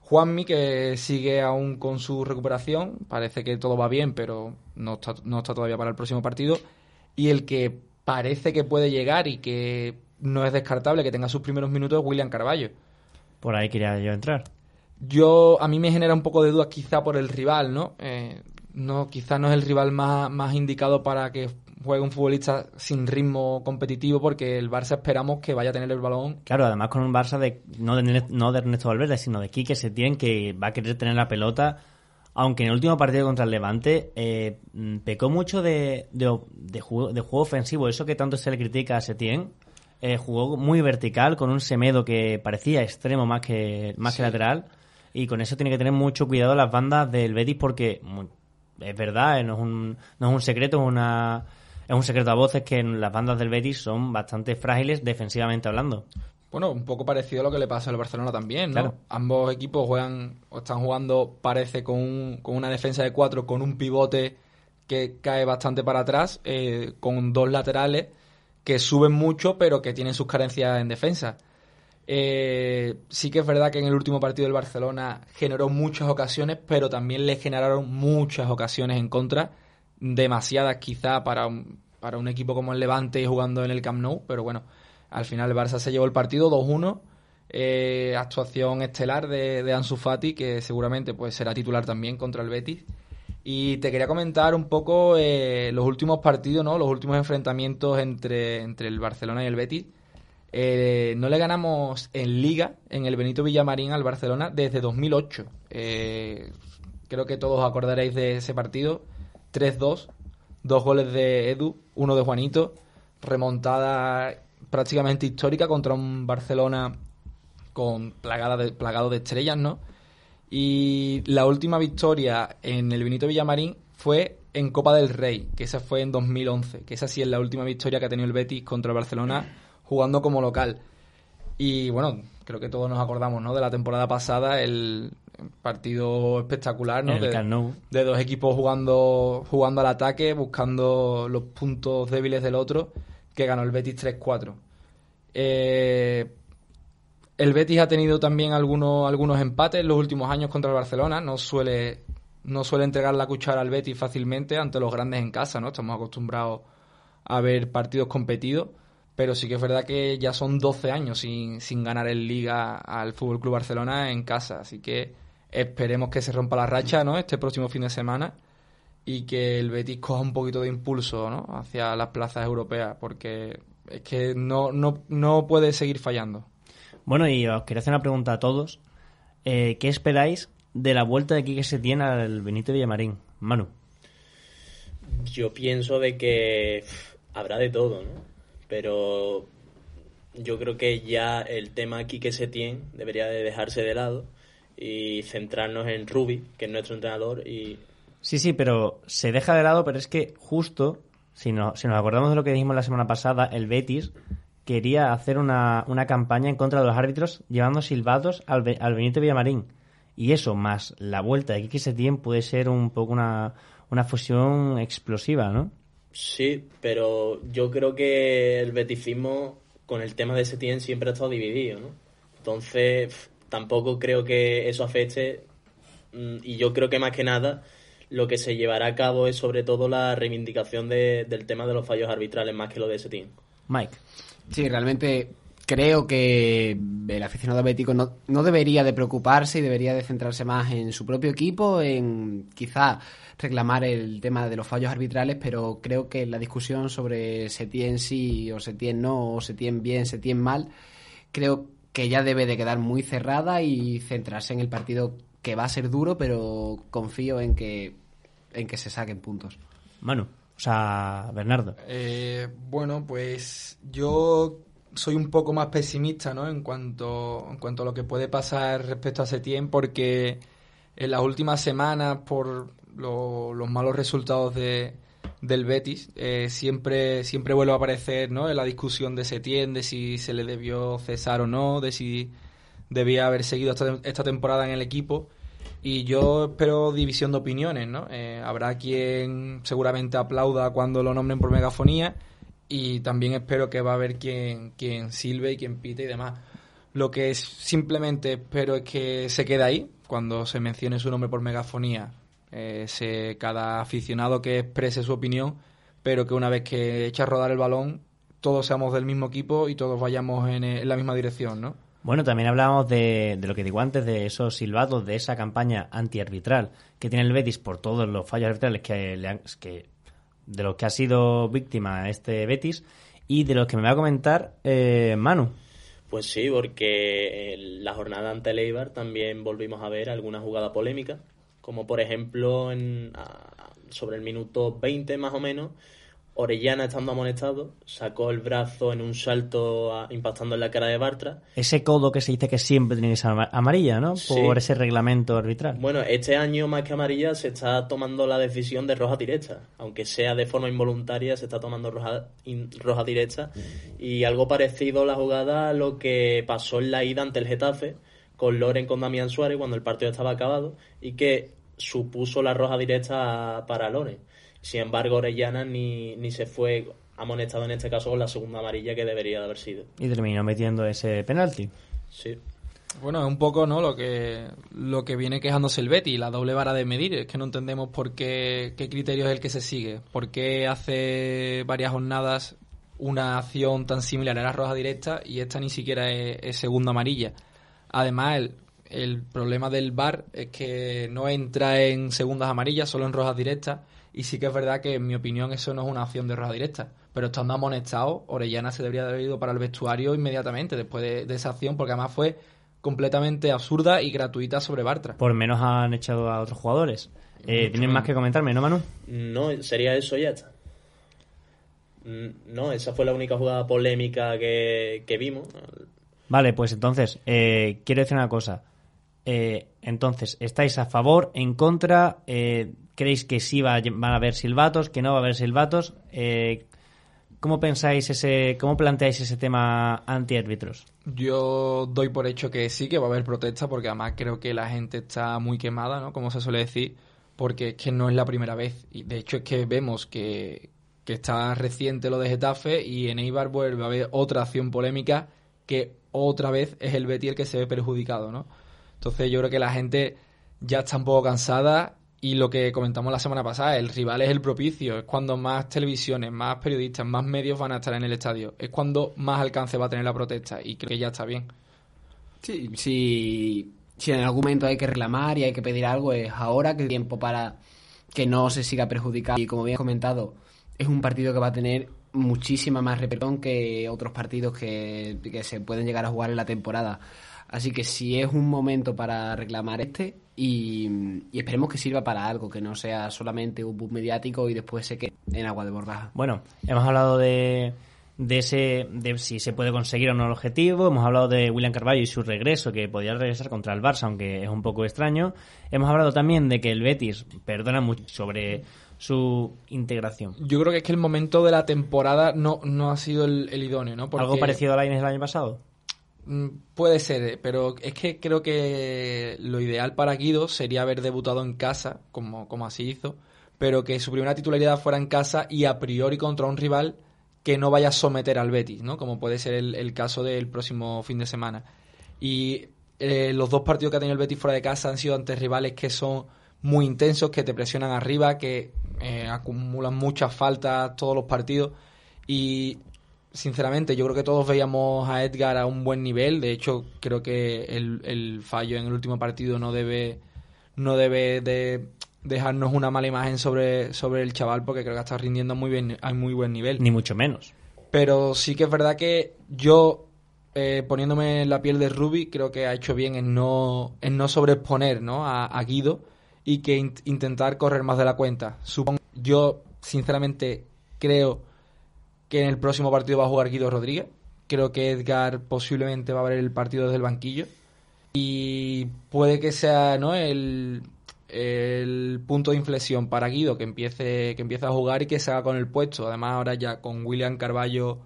Speaker 3: Juanmi, que sigue aún con su recuperación, parece que todo va bien, pero no está, no está todavía para el próximo partido. Y el que parece que puede llegar y que no es descartable que tenga sus primeros minutos es William Carballo.
Speaker 2: Por ahí quería yo entrar.
Speaker 3: Yo, a mí me genera un poco de dudas quizá por el rival, ¿no? Eh, no quizá no es el rival más, más indicado para que juegue un futbolista sin ritmo competitivo porque el Barça esperamos que vaya a tener el balón
Speaker 2: Claro, además con un Barça de no de, no de Ernesto Valverde, sino de Quique Setién, que va a querer tener la pelota. Aunque en el último partido contra el Levante eh, pecó mucho de, de, de juego, de juego ofensivo, eso que tanto se le critica a Setién. Eh, jugó muy vertical, con un Semedo que parecía extremo más que, más que lateral. Y con eso tiene que tener mucho cuidado las bandas del Betis porque es verdad, eh, no es un, no es un secreto, es una es un secreto a voces que en las bandas del Betis son bastante frágiles defensivamente hablando.
Speaker 3: Bueno, un poco parecido a lo que le pasa al Barcelona también, ¿no?
Speaker 2: Claro.
Speaker 3: Ambos equipos juegan o están jugando, parece, con, un- con una defensa de cuatro, con un pivote que cae bastante para atrás, eh, con dos laterales que suben mucho, pero que tienen sus carencias en defensa. Eh, sí que es verdad que en el último partido del Barcelona generó muchas ocasiones, pero también le generaron muchas ocasiones en contra, demasiadas quizá para un, para un equipo como el Levante jugando en el Camp Nou, pero bueno, al final el Barça se llevó el partido 2-1, eh, actuación estelar de, de Ansu Fati, que seguramente pues será titular también contra el Betis. Y te quería comentar un poco eh, los últimos partidos, ¿no? Los últimos enfrentamientos entre, entre el Barcelona y el Betis. Eh, no le ganamos en Liga, en el Benito Villamarín al Barcelona desde 2008. Eh, creo que todos acordaréis de ese partido. 3-2, dos goles de Edu, uno de Juanito. Remontada prácticamente histórica contra un Barcelona con plagada de, plagado de estrellas, ¿no? Y la última victoria en el Benito Villamarín fue en Copa del Rey, que esa fue en 2011, que esa sí es la última victoria que ha tenido el Betis contra el Barcelona jugando como local. Y bueno, creo que todos nos acordamos, ¿no? De la temporada pasada, el partido espectacular, ¿no? De dos equipos jugando, jugando al ataque, buscando los puntos débiles del otro, que ganó el Betis 3-4. Eh, el Betis ha tenido también algunos, algunos empates en los últimos años contra el Barcelona. No suele, no suele entregar la cuchara al Betis fácilmente ante los grandes en casa, ¿no? Estamos acostumbrados a ver partidos competidos. Pero sí que es verdad que ya son 12 años sin, sin ganar en Liga al Fútbol Club Barcelona en casa. Así que esperemos que se rompa la racha, ¿no? Este próximo fin de semana y que el Betis coja un poquito de impulso, ¿no? Hacia las plazas europeas, porque es que no, no, no puede seguir fallando.
Speaker 2: Bueno, y os quería hacer una pregunta a todos. Eh, ¿Qué esperáis de la vuelta de Quique Setién al Benito Villamarín? Manu.
Speaker 4: Yo pienso de que pff, habrá de todo, ¿no? Pero yo creo que ya el tema Quique Setién debería de dejarse de lado y centrarnos en Rubi, que es nuestro entrenador, y
Speaker 2: Sí, sí, pero se deja de lado, pero es que justo, si, no, si nos acordamos de lo que dijimos la semana pasada, el Betis quería hacer una, una campaña en contra de los árbitros llevando silbatos al, al Benito Villamarín. Y eso, más la vuelta de Quique Setién, puede ser un poco una, una fusión explosiva, ¿no?
Speaker 4: Sí, pero yo creo que el betifismo con el tema de Setién siempre ha estado dividido, ¿no? Entonces, tampoco creo que eso afecte mm, y yo creo que más que nada lo que se llevará a cabo es sobre todo la reivindicación de- del tema de los fallos arbitrales más que lo de ese team.
Speaker 2: Mike.
Speaker 5: Sí, realmente creo que el aficionado bético no, no debería de preocuparse y debería de centrarse más en su propio equipo, en quizá reclamar el tema de los fallos arbitrales, pero creo que la discusión sobre Setién sí o Setién no, o Setién bien, Setién mal, creo que ya debe de quedar muy cerrada y centrarse en el partido que va a ser duro, pero confío en que, en que se saquen puntos.
Speaker 2: Manu, o sea, Bernardo.
Speaker 3: Eh, bueno, pues yo soy un poco más pesimista, ¿no? En cuanto, en cuanto a lo que puede pasar respecto a Setién, porque en las últimas semanas, por lo- los malos resultados de, del Betis, eh, siempre, siempre vuelve a aparecer, ¿no? En la discusión de Setién, de si se le debió cesar o no, de si debía haber seguido esta, esta temporada en el equipo. Y yo espero división de opiniones, ¿no? Eh, habrá quien seguramente aplauda cuando lo nombren por megafonía y también espero que va a haber quien, quien y quien pite y demás. Lo que es- simplemente espero es que se quede ahí, cuando se mencione su nombre por megafonía, eh, se, cada aficionado que exprese su opinión, pero que una vez que echa a rodar el balón, todos seamos del mismo equipo y todos vayamos en, eh, en la misma dirección, ¿no?
Speaker 2: Bueno, también hablábamos de, de lo que digo antes, de esos silbatos, de esa campaña antiarbitral que tiene el Betis por todos los fallos arbitrales que, le han- que de los que ha sido víctima este Betis y de los que me va a comentar eh, Manu.
Speaker 4: Pues sí, porque en la jornada ante el Eibar también volvimos a ver alguna jugada polémica, como por ejemplo en, a- sobre el minuto 20 más o menos, Orellana estando amonestado, sacó el brazo en un salto a- impactando en la cara de Bartra.
Speaker 2: Ese codo que se dice que siempre tiene que ser ama- amarilla, ¿no?
Speaker 4: Sí.
Speaker 2: Por ese reglamento arbitral.
Speaker 4: Bueno, este año más que amarilla se está tomando la decisión de roja directa, aunque sea de forma involuntaria, se está tomando roja, in- roja directa y algo parecido a la jugada a lo que pasó en la ida ante el Getafe con Loren con Damián Suárez cuando el partido estaba acabado y que supuso la roja directa para Loren. Sin embargo, Orellana ni, ni se fue amonestado en este caso con la segunda amarilla que debería de haber sido.
Speaker 2: Y terminó metiendo ese penalti.
Speaker 4: Sí.
Speaker 3: Bueno, es un poco, ¿no? Lo que, lo que viene quejándose el Betty, la doble vara de medir. Es que no entendemos por qué, qué criterio es el que se sigue. ¿Por qué hace varias jornadas una acción tan similar era roja directa y esta ni siquiera es, es segunda amarilla? Además, el, el problema del VAR es que no entra en segundas amarillas, solo en rojas directas. Y sí que es verdad que, en mi opinión, eso no es una acción de roja directa. Pero estando amonestado, Orellana se debería de haber ido para el vestuario inmediatamente después de, de esa acción, porque además fue completamente absurda y gratuita sobre Bartra.
Speaker 2: Por menos han echado a otros jugadores. Eh, ¿Tienen más que comentarme, no, Manu?
Speaker 4: No, sería eso y ya está. Mm, No, esa fue la única jugada polémica que, que vimos.
Speaker 2: Vale, pues entonces, eh, quiero decir una cosa. Eh, entonces, ¿estáis a favor, en contra? Eh, ¿Creéis que sí va, van a haber silbatos, que no va a haber silbatos? Eh, ¿Cómo pensáis ese, cómo planteáis ese tema antiárbitros?
Speaker 3: Yo doy por hecho que sí, que va a haber protesta, porque además creo que la gente está muy quemada, ¿no? Como se suele decir, porque es que no es la primera vez. Y de hecho es que vemos que, que está reciente lo de Getafe y en Eibar vuelve a haber otra acción polémica que otra vez es el Betis el que se ve perjudicado, ¿no? Entonces yo creo que la gente ya está un poco cansada y lo que comentamos la semana pasada, el rival es el propicio, es cuando más televisiones, más periodistas, más medios van a estar en el estadio, es cuando más alcance va a tener la protesta y creo que ya está bien.
Speaker 5: Sí, sí, si en algún momento hay que reclamar y hay que pedir algo, es ahora que el tiempo para que no se siga perjudicando. Y como bien he comentado, es un partido que va a tener muchísima más repercusión que otros partidos que, que se pueden llegar a jugar en la temporada. Así que si es un momento para reclamar este y, y esperemos que sirva para algo, que no sea solamente un boom mediático y después se quede en agua de borraja.
Speaker 2: Bueno, hemos hablado de, de ese de si se puede conseguir o no el objetivo, hemos hablado de William Carvalho y su regreso, que podría regresar contra el Barça, aunque es un poco extraño. Hemos hablado también de que el Betis perdona mucho sobre su integración.
Speaker 3: Yo creo que es que el momento de la temporada no, no ha sido el, el idóneo, ¿no? Porque-
Speaker 2: ¿Algo parecido a la Inés del año pasado?
Speaker 3: Mm, Puede ser, eh, pero es que creo que lo ideal para Guido sería haber debutado en casa, como, como así hizo, pero que su primera titularidad fuera en casa y a priori contra un rival que no vaya a someter al Betis, ¿no? Como puede ser el, el caso del próximo fin de semana. Y eh, los dos partidos que ha tenido el Betis fuera de casa han sido ante rivales que son muy intensos, que te presionan arriba, que eh, acumulan muchas faltas todos los partidos. Y sinceramente, yo creo que todos veíamos a Edgar a un buen nivel. De hecho, creo que el, el fallo en el último partido no debe, no debe de dejarnos una mala imagen sobre, sobre el chaval, porque creo que está rindiendo muy bien, a muy buen nivel.
Speaker 2: Ni mucho menos.
Speaker 3: Pero sí que es verdad que yo, eh, poniéndome en la piel de Ruby, creo que ha hecho bien en no, en no sobreexponer ¿no? A, a Guido y que in- intentar correr más de la cuenta. Supongo, yo, sinceramente, creo que en el próximo partido va a jugar Guido Rodríguez. Creo que Edgar posiblemente va a ver el partido desde el banquillo. Y puede que sea ¿no? el, el punto de inflexión para Guido, que empiece, que empiece a jugar y que se haga con el puesto. Además, ahora ya con William Carballo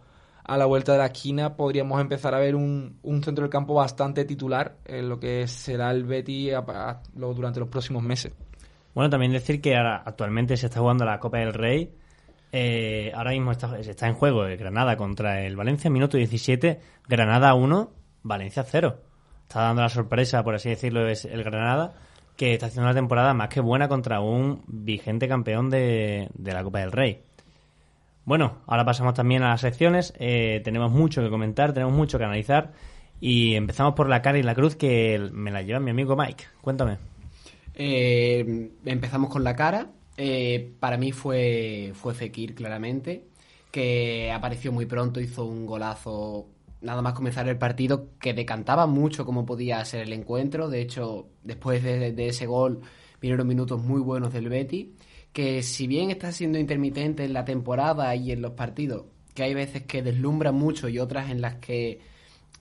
Speaker 3: a la vuelta de la esquina, podríamos empezar a ver un, un centro del campo bastante titular en lo que será el Betty a- durante los próximos meses.
Speaker 2: Bueno, también decir que ahora actualmente se está jugando la Copa del Rey. Eh, ahora mismo está, está en juego Granada contra el Valencia, minuto 17, Granada 1, Valencia 0. Está dando la sorpresa, por así decirlo, es el Granada, que está haciendo una temporada más que buena contra un vigente campeón de, de la Copa del Rey. Bueno, ahora pasamos también a las secciones. Eh, tenemos mucho que comentar, tenemos mucho que analizar. Y empezamos por la cara y la cruz que me la lleva mi amigo Mike. Cuéntame.
Speaker 5: Eh, empezamos con la cara. Eh, para mí fue, fue Fekir, claramente, que apareció muy pronto, hizo un golazo nada más comenzar el partido que decantaba mucho cómo podía ser el encuentro. De hecho, después de, de ese gol vinieron minutos muy buenos del Betty, que si bien está siendo intermitente en la temporada y en los partidos, que hay veces que deslumbra mucho y otras en las que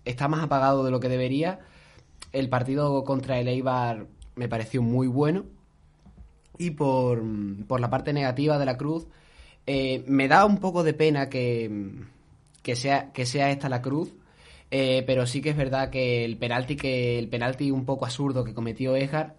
Speaker 5: está más apagado de lo que debería, el partido contra el Eibar me pareció muy bueno. Y por, por la parte negativa de la cruz, eh, me da un poco de pena que, que, sea, que sea esta la cruz. eh, pero sí que es verdad que el penalti, que el penalti un poco absurdo que cometió Ejar,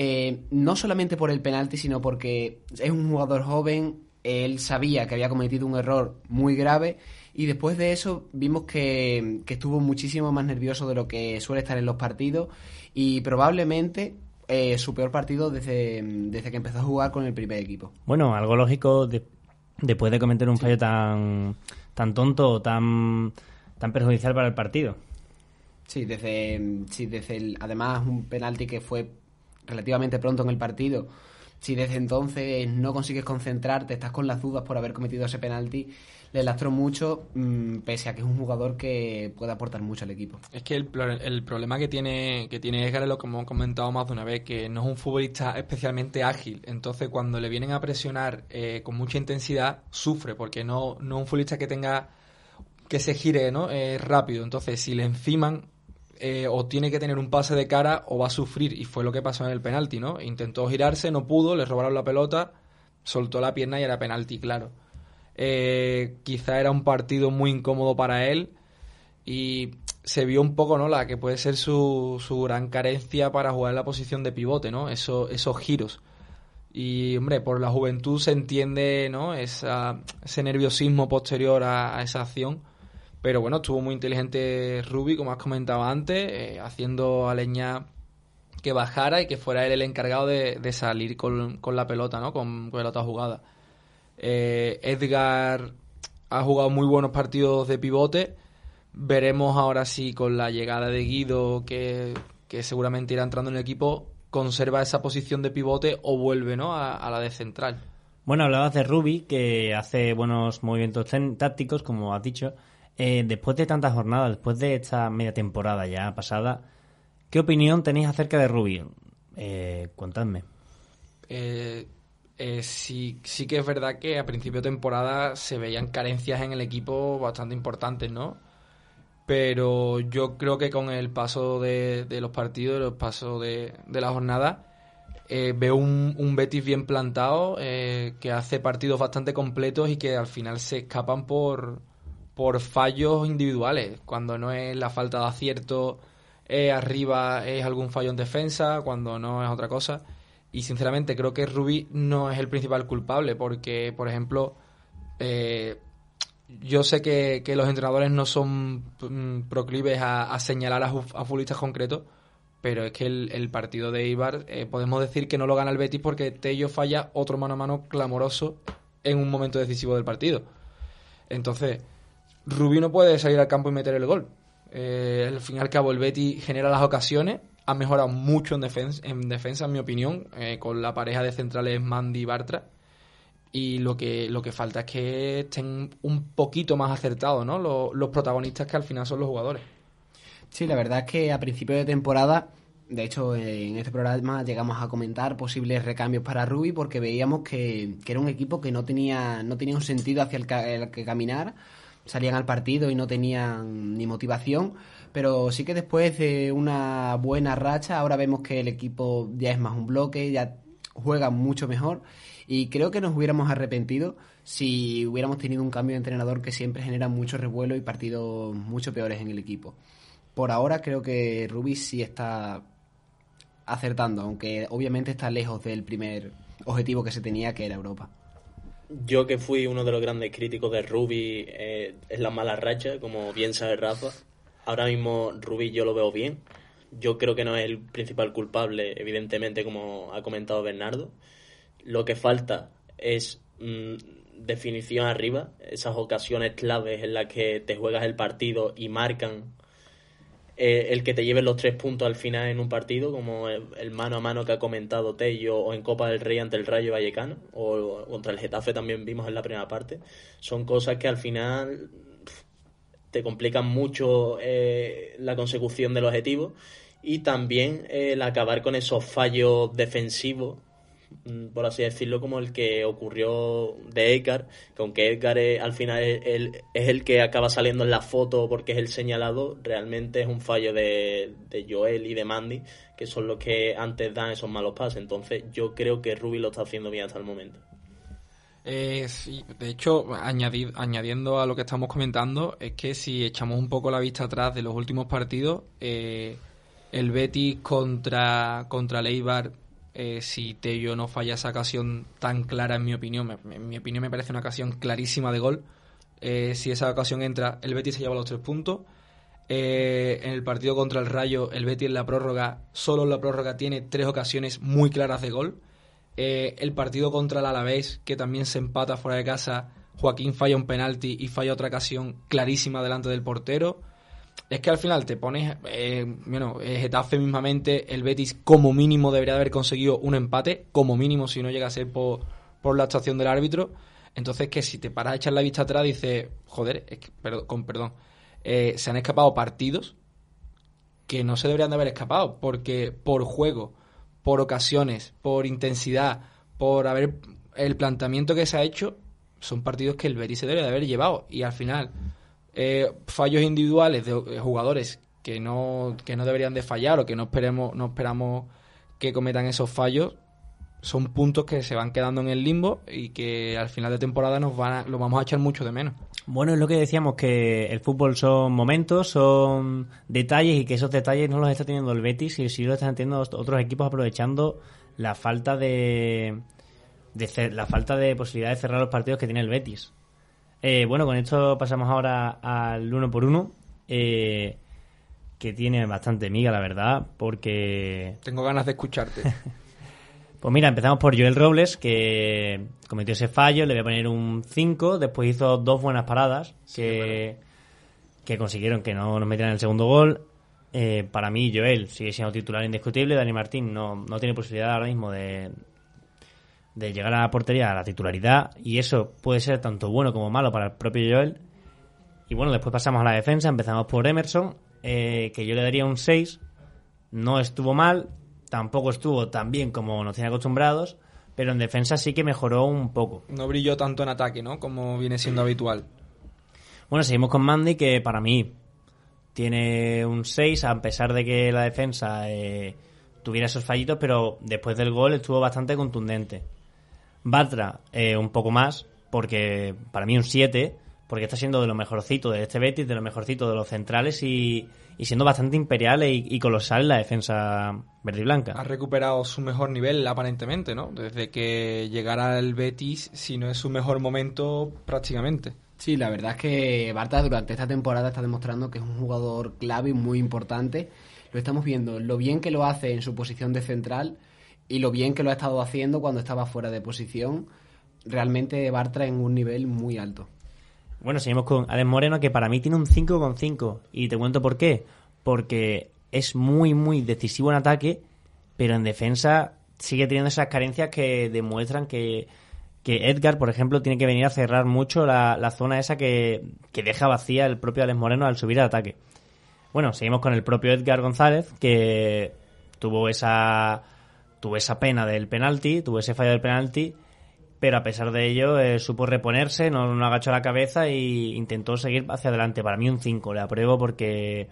Speaker 5: eh, no solamente por el penalti, sino porque es un jugador joven, él sabía que había cometido un error muy grave y después de eso vimos que, que estuvo muchísimo más nervioso de lo que suele estar en los partidos y probablemente eh, su peor partido desde, desde que empezó a jugar con el primer equipo.
Speaker 2: Bueno, algo lógico de- después de cometer un fallo tan, tan tonto o tan, tan perjudicial para el partido.
Speaker 5: Sí, desde, sí, desde el, además un penalti que fue relativamente pronto en el partido. Si desde entonces no consigues concentrarte, estás con las dudas por haber cometido ese penalti, le lastró mucho, mm, pese a que es un jugador que puede aportar mucho al equipo.
Speaker 3: Es que el, pro- el problema que tiene, que tiene Edgar es lo que hemos comentado más de una vez, que no es un futbolista especialmente ágil. Entonces, cuando le vienen a presionar eh, con mucha intensidad, sufre, porque no, no es un futbolista que tenga que se gire ¿no? Eh, rápido. Entonces, si le enciman, eh, o tiene que tener un pase de cara o va a sufrir. Y fue lo que pasó en el penalti, ¿no? Intentó girarse, no pudo, le robaron la pelota, soltó la pierna y era penalti, claro. Eh, quizá era un partido muy incómodo para él y se vio un poco, ¿no? La que puede ser su, su gran carencia para jugar en la posición de pivote, ¿no? Eso, esos giros. Y, hombre, por la juventud se entiende, ¿no? Esa, ese nerviosismo posterior a esa acción. Pero bueno, estuvo muy inteligente Rubi, como has comentado antes, eh, haciendo a Leña que bajara y que fuera él el encargado de, salir con, con la pelota, ¿no? Con, con pelota jugada. Eh, Edgar ha jugado muy buenos partidos de pivote. Veremos ahora si con la llegada de Guido, que, que seguramente irá entrando en el equipo, conserva esa posición de pivote o vuelve ¿no? a, la de central.
Speaker 2: Bueno, hablabas de Ruby, que hace buenos movimientos tácticos, como has dicho. Eh, después de tantas jornadas, después de esta media temporada ya pasada, ¿qué opinión tenéis acerca de Ruby? Eh, contadme.
Speaker 3: Eh, eh, sí, sí que es verdad que a principio de temporada se veían carencias en el equipo bastante importantes, ¿no? Pero yo creo que con el paso de, los partidos, el paso de, la jornada, eh, veo un, un Betis bien plantado, eh, que hace partidos bastante completos y que al final se escapan por, por fallos individuales. Cuando no es la falta de acierto eh, arriba, es algún fallo en defensa, cuando no es otra cosa. Y sinceramente creo que Rubí no es el principal culpable, porque, por ejemplo, eh, yo sé que, que los entrenadores no son mm, proclives a, señalar a, futbolistas concretos, pero es que el, partido de Eibar eh, podemos decir que no lo gana el Betis porque Tello falla otro mano a mano clamoroso en un momento decisivo del partido. Entonces, Rubí no puede salir al campo y meter el gol. Eh, al fin y al cabo, el genera las ocasiones, ha mejorado mucho en, defensa, en defensa, en mi opinión, eh, con la pareja de centrales Mandy y Bartra. Y lo que, lo que falta es que estén un poquito más acertados, ¿no? Los, protagonistas que al final son los jugadores.
Speaker 5: Sí, la verdad es que a principio de temporada, de hecho en este programa llegamos a comentar posibles recambios para Ruby porque veíamos que, era un equipo que no tenía, no tenía un sentido hacia el, el que caminar, salían al partido y no tenían ni motivación, pero sí que después de una buena racha ahora vemos que el equipo ya es más un bloque, ya juega mucho mejor y creo que nos hubiéramos arrepentido si hubiéramos tenido un cambio de entrenador que siempre genera mucho revuelo y partidos mucho peores en el equipo. Por ahora creo que Ruby sí está acertando, aunque obviamente está lejos del primer objetivo que se tenía, que era Europa.
Speaker 4: Yo que fui uno de los grandes críticos de Ruby eh, en la mala racha, como bien sabe Rafa, ahora mismo Ruby yo lo veo bien. Yo creo que no es el principal culpable, evidentemente, como ha comentado Bernardo. Lo que falta es mm, definición arriba, esas ocasiones claves en las que te juegas el partido y marcan eh, el que te lleven los tres puntos al final en un partido, como el, mano a mano que ha comentado Tello, o en Copa del Rey ante el Rayo Vallecano, o contra el Getafe también vimos en la primera parte, son cosas que al final te complican mucho eh, la consecución del objetivo y también el acabar con esos fallos defensivos por así decirlo, como el que ocurrió de Edgar, que aunque Edgar al final es el, es el que acaba saliendo en la foto porque es el señalado, realmente es un fallo de, de Joel y de Mandy, que son los que antes dan esos malos pases. Entonces yo creo que Ruby lo está haciendo bien hasta el momento.
Speaker 3: Eh, sí, de hecho, añadi- añadiendo a lo que estamos comentando, es que si echamos un poco la vista atrás de los últimos partidos, eh, el Betis contra, contra el Eibar, eh, si Tello no falla esa ocasión tan clara, en mi opinión, me- en mi opinión me parece una ocasión clarísima de gol. Eh, si esa ocasión entra, el Betis se lleva los tres puntos. Eh, en el partido contra el Rayo, el Betis en la prórroga, solo en la prórroga tiene tres ocasiones muy claras de gol. El partido contra el Alavés, que también se empata fuera de casa, Joaquín falla un penalti y falla otra ocasión clarísima delante del portero. Es que al final te pones, eh, bueno, eh, Getafe mismamente, el Betis como mínimo debería de haber conseguido un empate, como mínimo si no llega a ser por, por la actuación del árbitro. Entonces que si te paras a echar la vista atrás dices, joder, es que, perdón, con perdón, eh, se han escapado partidos que no se deberían de haber escapado, porque por juego, por ocasiones, por intensidad, por haber el planteamiento que se ha hecho, son partidos que el Betis se debería de haber llevado. Y al final, eh, fallos individuales de jugadores que no, que no deberían de fallar o que no esperemos, no esperamos que cometan esos fallos, son puntos que se van quedando en el limbo y que al final de temporada nos van a, lo vamos a echar mucho de menos.
Speaker 2: Bueno, es lo que decíamos, que el fútbol son momentos, son detalles y que esos detalles no los está teniendo el Betis y sí lo están teniendo otros equipos aprovechando la falta de, la falta de posibilidad de cerrar los partidos que tiene el Betis. Eh, bueno, con esto pasamos ahora al uno por uno, eh, que tiene bastante miga, la verdad, porque
Speaker 3: Tengo ganas de escucharte.
Speaker 2: pues mira, empezamos por Joel Robles, que cometió ese fallo, le voy a poner un 5, después hizo dos buenas paradas que, que consiguieron que no nos metieran el segundo gol. Eh, para mí, Joel sigue siendo titular indiscutible, Dani Martín no, no tiene posibilidad ahora mismo de, de llegar a la portería a la titularidad, y eso puede ser tanto bueno como malo para el propio Joel. Y bueno, después pasamos a la defensa, empezamos por Emerson, eh, que yo le daría un 6, no estuvo mal, tampoco estuvo tan bien como nos tiene acostumbrados, pero en defensa sí que mejoró un poco.
Speaker 3: No brilló tanto en ataque, ¿no? Como viene siendo habitual.
Speaker 2: Bueno, seguimos con Mandy, que para mí tiene un 6, a pesar de que la defensa eh, tuviera esos fallitos, pero después del gol estuvo bastante contundente. Bartra, eh, un poco más, porque para mí un 7, porque está siendo de lo mejorcito de este Betis, de lo mejorcito de los centrales y, y siendo bastante imperial y, y colosal en la defensa verde y blanca.
Speaker 3: Ha recuperado su mejor nivel, aparentemente, ¿no? Desde que llegara el Betis, si no es su mejor momento, prácticamente.
Speaker 5: Sí, la verdad es que Barta durante esta temporada está demostrando que es un jugador clave y muy importante. lo estamos viendo lo bien que lo hace en su posición de central y lo bien que lo ha estado haciendo cuando estaba fuera de posición. Realmente Bartra en un nivel muy alto.
Speaker 2: Bueno, seguimos con Alex Moreno, que para mí tiene un 5,5. Y te cuento por qué. Porque es muy, muy decisivo en ataque, pero en defensa sigue teniendo esas carencias que demuestran que, que Edgar, por ejemplo, tiene que venir a cerrar mucho la, la zona esa que, que deja vacía el propio Alex Moreno al subir al ataque. Bueno, seguimos con el propio Edgar González, que tuvo esa, tuvo esa pena del penalti, tuvo ese fallo del penalti, pero a pesar de ello eh, supo reponerse, no, no agachó la cabeza e intentó seguir hacia adelante. Para mí un 5, le apruebo porque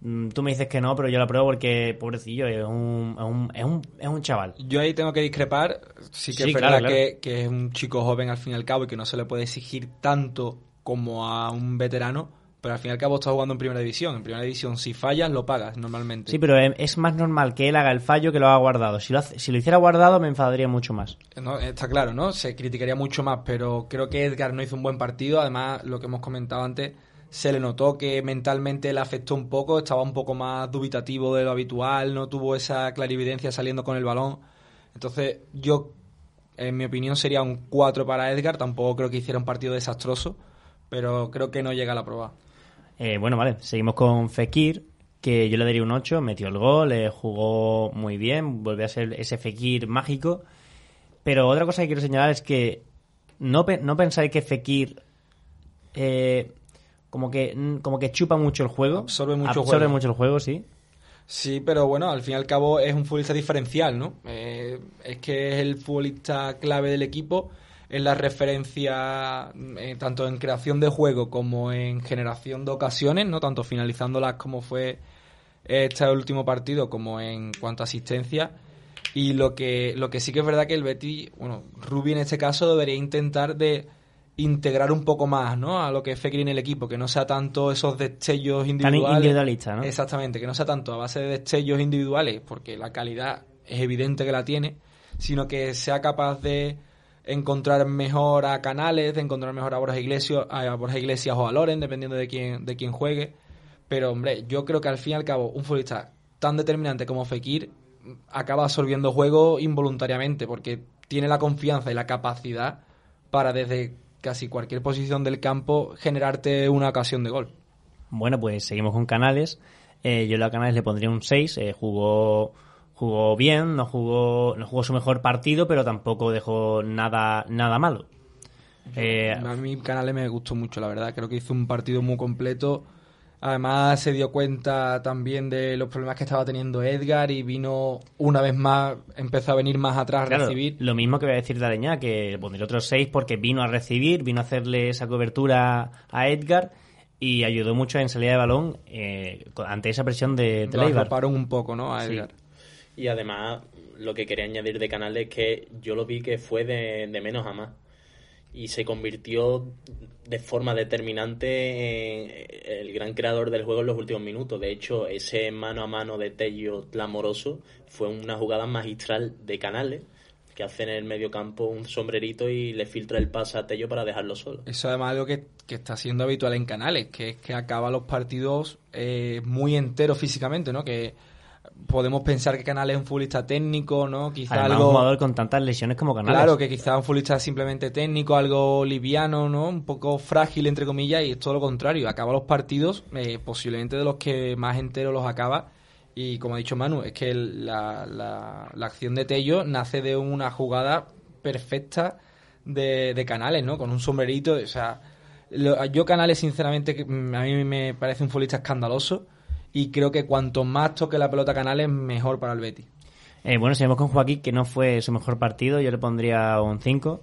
Speaker 2: mm, tú me dices que no, pero yo lo apruebo porque, pobrecillo, es un, es un, es un, es un chaval.
Speaker 3: Yo ahí tengo que discrepar. Sí que
Speaker 2: Sí,
Speaker 3: es
Speaker 2: claro,
Speaker 3: verdad
Speaker 2: claro.
Speaker 3: Que, que es un chico joven al fin y al cabo y que no se le puede exigir tanto como a un veterano, pero al fin y al cabo está jugando en primera división. En primera división, si fallas, lo pagas normalmente.
Speaker 2: Sí, pero es, es más normal que él haga el fallo que lo haga guardado. Si lo, hace- si lo hiciera guardado me enfadaría mucho más.
Speaker 3: No, está claro, ¿no? Se criticaría mucho más, pero creo que Edgar no hizo un buen partido. Además, lo que hemos comentado antes, se le notó que mentalmente le afectó un poco, estaba un poco más dubitativo de lo habitual, no tuvo esa clarividencia saliendo con el balón. Entonces, yo, en mi opinión, sería un 4 para Edgar. Tampoco creo que hiciera un partido desastroso, pero creo que no llega a la prueba.
Speaker 2: Eh, bueno, vale, seguimos con Fekir, que yo le daría un 8, metió el gol, eh, jugó muy bien, volvió a ser ese Fekir mágico. Pero otra cosa que quiero señalar es que no, pe- no pensáis que Fekir eh, como que como que chupa mucho el juego.
Speaker 3: Absorbe mucho
Speaker 2: absorbe
Speaker 3: juego.
Speaker 2: mucho el juego, sí.
Speaker 3: Sí, pero bueno, al fin y al cabo es un futbolista diferencial, ¿no? Eh, es que es el futbolista clave del equipo, es la referencia eh, tanto en creación de juego como en generación de ocasiones, ¿no? Tanto finalizándolas como fue este último partido como en cuanto a asistencia. Y lo que, lo que sí que es verdad que el Betis, bueno, Rubi en este caso debería intentar de integrar un poco más, ¿no? A lo que es Fekir en el equipo, que no sea tanto esos destellos individuales.
Speaker 2: individualista, ¿no?
Speaker 3: Exactamente, que no sea tanto a base de destellos individuales, porque la calidad es evidente que la tiene, sino que sea capaz de encontrar mejor a Canales, de encontrar mejor a Borja Iglesias, a Borja Iglesias o a Loren, dependiendo de quién, de quién juegue. Pero, hombre, yo creo que al fin y al cabo, un futbolista tan determinante como Fekir mm, acaba absorbiendo juego involuntariamente, porque tiene la confianza y la capacidad para desde casi cualquier posición del campo generarte una ocasión de gol.
Speaker 2: Bueno, pues seguimos con Canales. Eh, yo a Canales le pondría un 6. eh, jugó, jugó bien, no jugó, no jugó su mejor partido, pero tampoco dejó nada, nada malo. Eh,
Speaker 3: A mí Canales me gustó mucho, la verdad. Creo que hizo un partido muy completo. Además se dio cuenta también de los problemas que estaba teniendo Edgar y vino una vez más, empezó a venir más atrás a
Speaker 2: Claro,
Speaker 3: recibir.
Speaker 2: Lo mismo que voy a decir de Areña, que pondré otros 6 porque vino a recibir, vino a hacerle esa cobertura a Edgar y ayudó mucho en salida de balón eh, ante esa presión de, de
Speaker 3: Lo un poco, ¿no? A
Speaker 2: Sí.
Speaker 4: Y además, lo que quería añadir de Canales es que yo lo vi que fue de, de menos a más. Y se convirtió de forma determinante en el gran creador del juego en los últimos minutos. De hecho, ese mano a mano de Tello clamoroso fue una jugada magistral de Canales, que hace en el medio campo un sombrerito y le filtra el pase a Tello para dejarlo solo.
Speaker 3: Eso además es algo que, que está siendo habitual en Canales, que es que acaba los partidos eh, muy enteros físicamente, ¿no? Que podemos pensar que Canales es un futbolista técnico, ¿no? Quizá
Speaker 2: Además,
Speaker 3: algo...
Speaker 2: un jugador con tantas lesiones como Canales.
Speaker 3: Claro, que quizá un futbolista simplemente técnico, algo liviano, ¿no? Un poco frágil, entre comillas, y es todo lo contrario. Acaba los partidos, eh, posiblemente de los que más enteros los acaba. Y como ha dicho Manu, es que la, la- la acción de Tello nace de una jugada perfecta de, de Canales, ¿no? Con un sombrerito, o sea... lo- yo Canales, sinceramente, a mí me parece un futbolista escandaloso. Y creo que cuanto más toque la pelota Canales, mejor para el Betis.
Speaker 2: Eh, bueno, seguimos con Joaquín, que no fue su mejor partido. Yo le pondría un 5.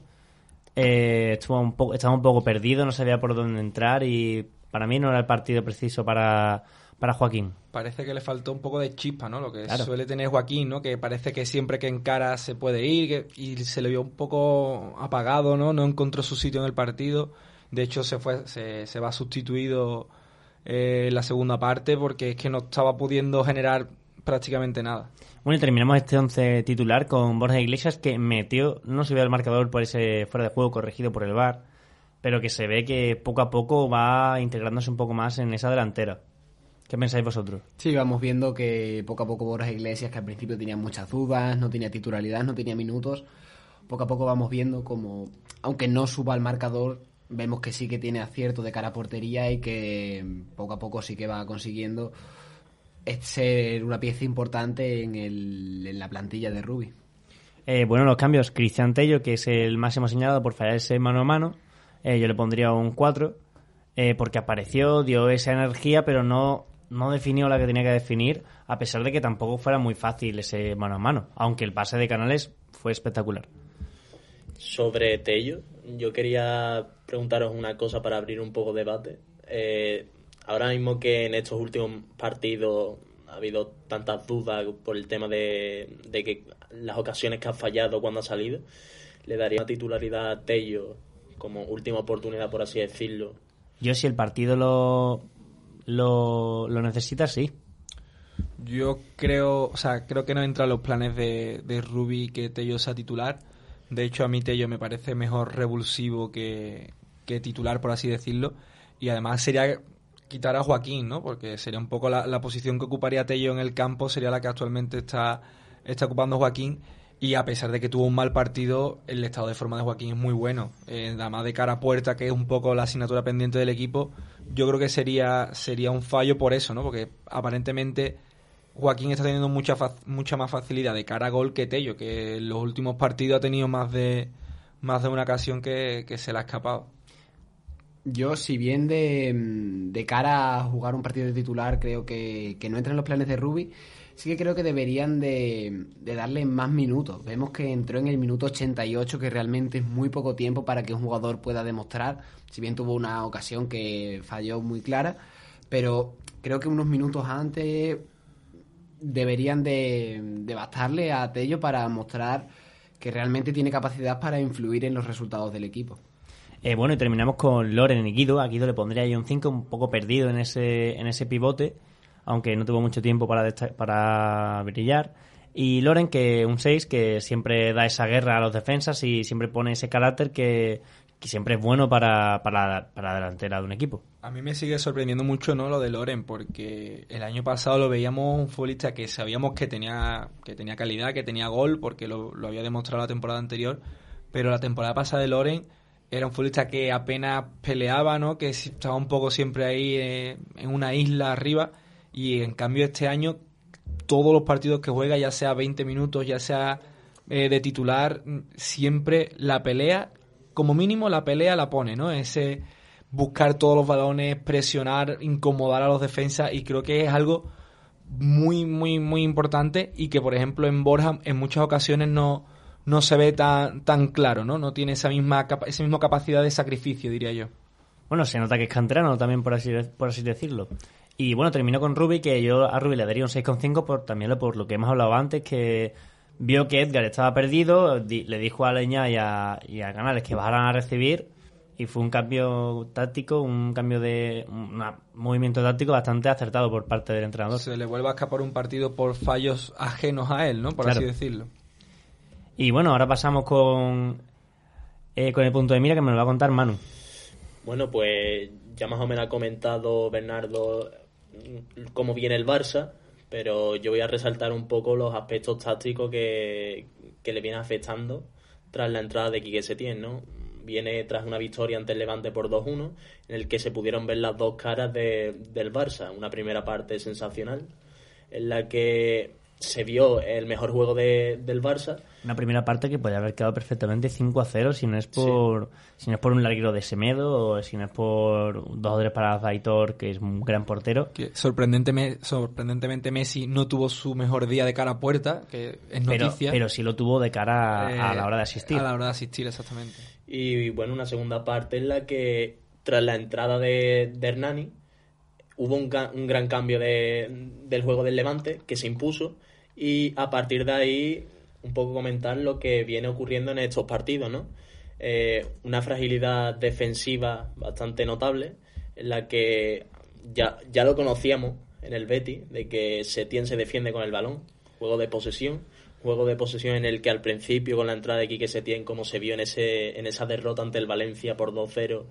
Speaker 2: Eh, estuvo un poco, estaba un poco perdido, no sabía por dónde entrar y para mí no era el partido preciso para, para Joaquín.
Speaker 3: Parece que le faltó un poco de chispa, ¿no? Lo que
Speaker 2: Claro.
Speaker 3: suele tener Joaquín, ¿no? Que parece que siempre que encara se puede ir que- y se le vio un poco apagado, ¿no? No encontró su sitio en el partido. De hecho, se fue, se, se va sustituido eh, en la segunda parte porque es que no estaba pudiendo generar prácticamente nada.
Speaker 2: Bueno, y terminamos este 11 titular con Borja Iglesias, que metió, no subió al marcador por ese fuera de juego corregido por el VAR, pero que se ve que poco a poco va integrándose un poco más en esa delantera. ¿Qué pensáis vosotros?
Speaker 5: Sí, vamos viendo que poco a poco Borja Iglesias, que al principio tenía muchas dudas, no tenía titularidad, no tenía minutos, poco a poco vamos viendo como, aunque no suba al marcador, vemos que sí que tiene acierto de cara a portería y que poco a poco sí que va consiguiendo ser una pieza importante en, el, en la plantilla de Rubi.
Speaker 2: Eh, bueno, los cambios, Cristian Tello, que es el máximo señalado por fallar ese mano a mano, eh, yo le pondría un 4, eh, porque apareció, dio esa energía, pero no, no definió la que tenía que definir, a pesar de que tampoco fuera muy fácil ese mano a mano, aunque el pase de Canales fue espectacular.
Speaker 4: Sobre Tello, yo quería preguntaros una cosa para abrir un poco de debate. ahora mismo que en estos últimos partidos ha habido tantas dudas por el tema de, que las ocasiones que ha fallado cuando ha salido, le daría una titularidad a Tello como última oportunidad, por así decirlo.
Speaker 2: Yo si el partido lo, lo, necesita, sí.
Speaker 3: Yo creo, o sea, creo que no entra en los planes de, de Rubi que Tello sea titular. De hecho, a mí Tello me parece mejor revulsivo que, que titular, por así decirlo. Y además sería quitar a Joaquín, ¿no? Porque sería un poco la, posición que ocuparía Tello en el campo, sería la que actualmente está, está ocupando Joaquín. Y a pesar de que tuvo un mal partido, el estado de forma de Joaquín es muy bueno. Eh, nada más de cara a puerta, que es un poco la asignatura pendiente del equipo, yo creo que sería, sería un fallo por eso, ¿no? Porque aparentemente Joaquín está teniendo mucha, mucha más facilidad de cara a gol que Tello, que en los últimos partidos ha tenido más de, más de una ocasión que, que se le ha escapado.
Speaker 5: Yo, si bien de, de, cara a jugar un partido de titular, creo que, no entra en los planes de Ruby, sí que creo que deberían de, darle más minutos. Vemos que entró en el minuto 88, que realmente es muy poco tiempo para que un jugador pueda demostrar, si bien tuvo una ocasión que falló muy clara, pero creo que unos minutos antes deberían de, de bastarle a Tello para mostrar que realmente tiene capacidad para influir en los resultados del equipo.
Speaker 2: Eh, bueno, y terminamos con Loren y Guido. A Guido le pondría ahí un 5, un poco perdido en ese, en ese pivote, aunque no tuvo mucho tiempo para, para brillar. Y Loren, que un 6, que siempre da esa guerra a los defensas y siempre pone ese carácter que, siempre es bueno para, para, para, la delantera de un equipo.
Speaker 3: A mí me sigue sorprendiendo mucho no lo de Loren, porque el año pasado lo veíamos un futbolista que sabíamos que tenía, que tenía calidad, que tenía gol, porque lo, lo había demostrado la temporada anterior, pero la temporada pasada de Loren era un futbolista que apenas peleaba, ¿no? Que estaba un poco siempre ahí eh, en una isla arriba y en cambio este año todos los partidos que juega, ya sea 20 minutos, ya sea eh, de titular, siempre la pelea, como mínimo la pelea la pone, ¿no? Ese buscar todos los balones, presionar, incomodar a los defensas y creo que es algo muy, muy, muy importante y que por ejemplo en Borja en muchas ocasiones no no se ve tan, tan claro, ¿no? No tiene esa misma, esa misma capacidad de sacrificio, diría yo.
Speaker 2: Bueno, se nota que es canterano también, por así, por así decirlo. Y bueno, terminó con Ruby, que yo a Ruby le daría un 6,5 por, también por lo que hemos hablado antes, que vio que Edgar estaba perdido, le dijo a Leña y a, y a Canales que bajaran a recibir, y fue un cambio táctico, un cambio de un movimiento táctico bastante acertado por parte del entrenador.
Speaker 3: Se le vuelve a escapar un partido por fallos ajenos a él, ¿no? Por así decirlo.
Speaker 2: Y bueno, ahora pasamos con, eh, con el punto de mira que me lo va a contar Manu.
Speaker 4: Bueno, pues ya más o menos ha comentado Bernardo mm, cómo viene el Barça, pero yo voy a resaltar un poco los aspectos tácticos que, le vienen afectando tras la entrada de Quique Setién, ¿no? Viene tras una victoria ante el Levante por 2-1, en el que se pudieron ver las dos caras de, del Barça. Una primera parte sensacional, en la que se vio el mejor juego de, del Barça.
Speaker 2: Una primera parte que podría haber quedado perfectamente 5 a 0 si no es por si no es por un larguero de Semedo o si no es por dos o tres para Zaitor, que es un gran portero.
Speaker 3: Que sorprendentemente, sorprendentemente Messi no tuvo su mejor día de cara a puerta, que es noticia.
Speaker 2: Pero, sí lo tuvo de cara a la hora de asistir.
Speaker 3: A la hora de asistir, exactamente.
Speaker 4: Y bueno, una segunda parte en la que tras la entrada de, de Hernani hubo un, un gran cambio de, del juego del Levante que se impuso y a partir de ahí un poco comentar lo que viene ocurriendo en estos partidos, ¿no? Eh, una fragilidad defensiva bastante notable, en la que ya, ya lo conocíamos en el Betty, de que Setién se defiende con el balón, juego de posesión, juego de posesión en el que al principio con la entrada de Quique Setién, como se vio en, ese, en esa derrota ante el Valencia por 2-0,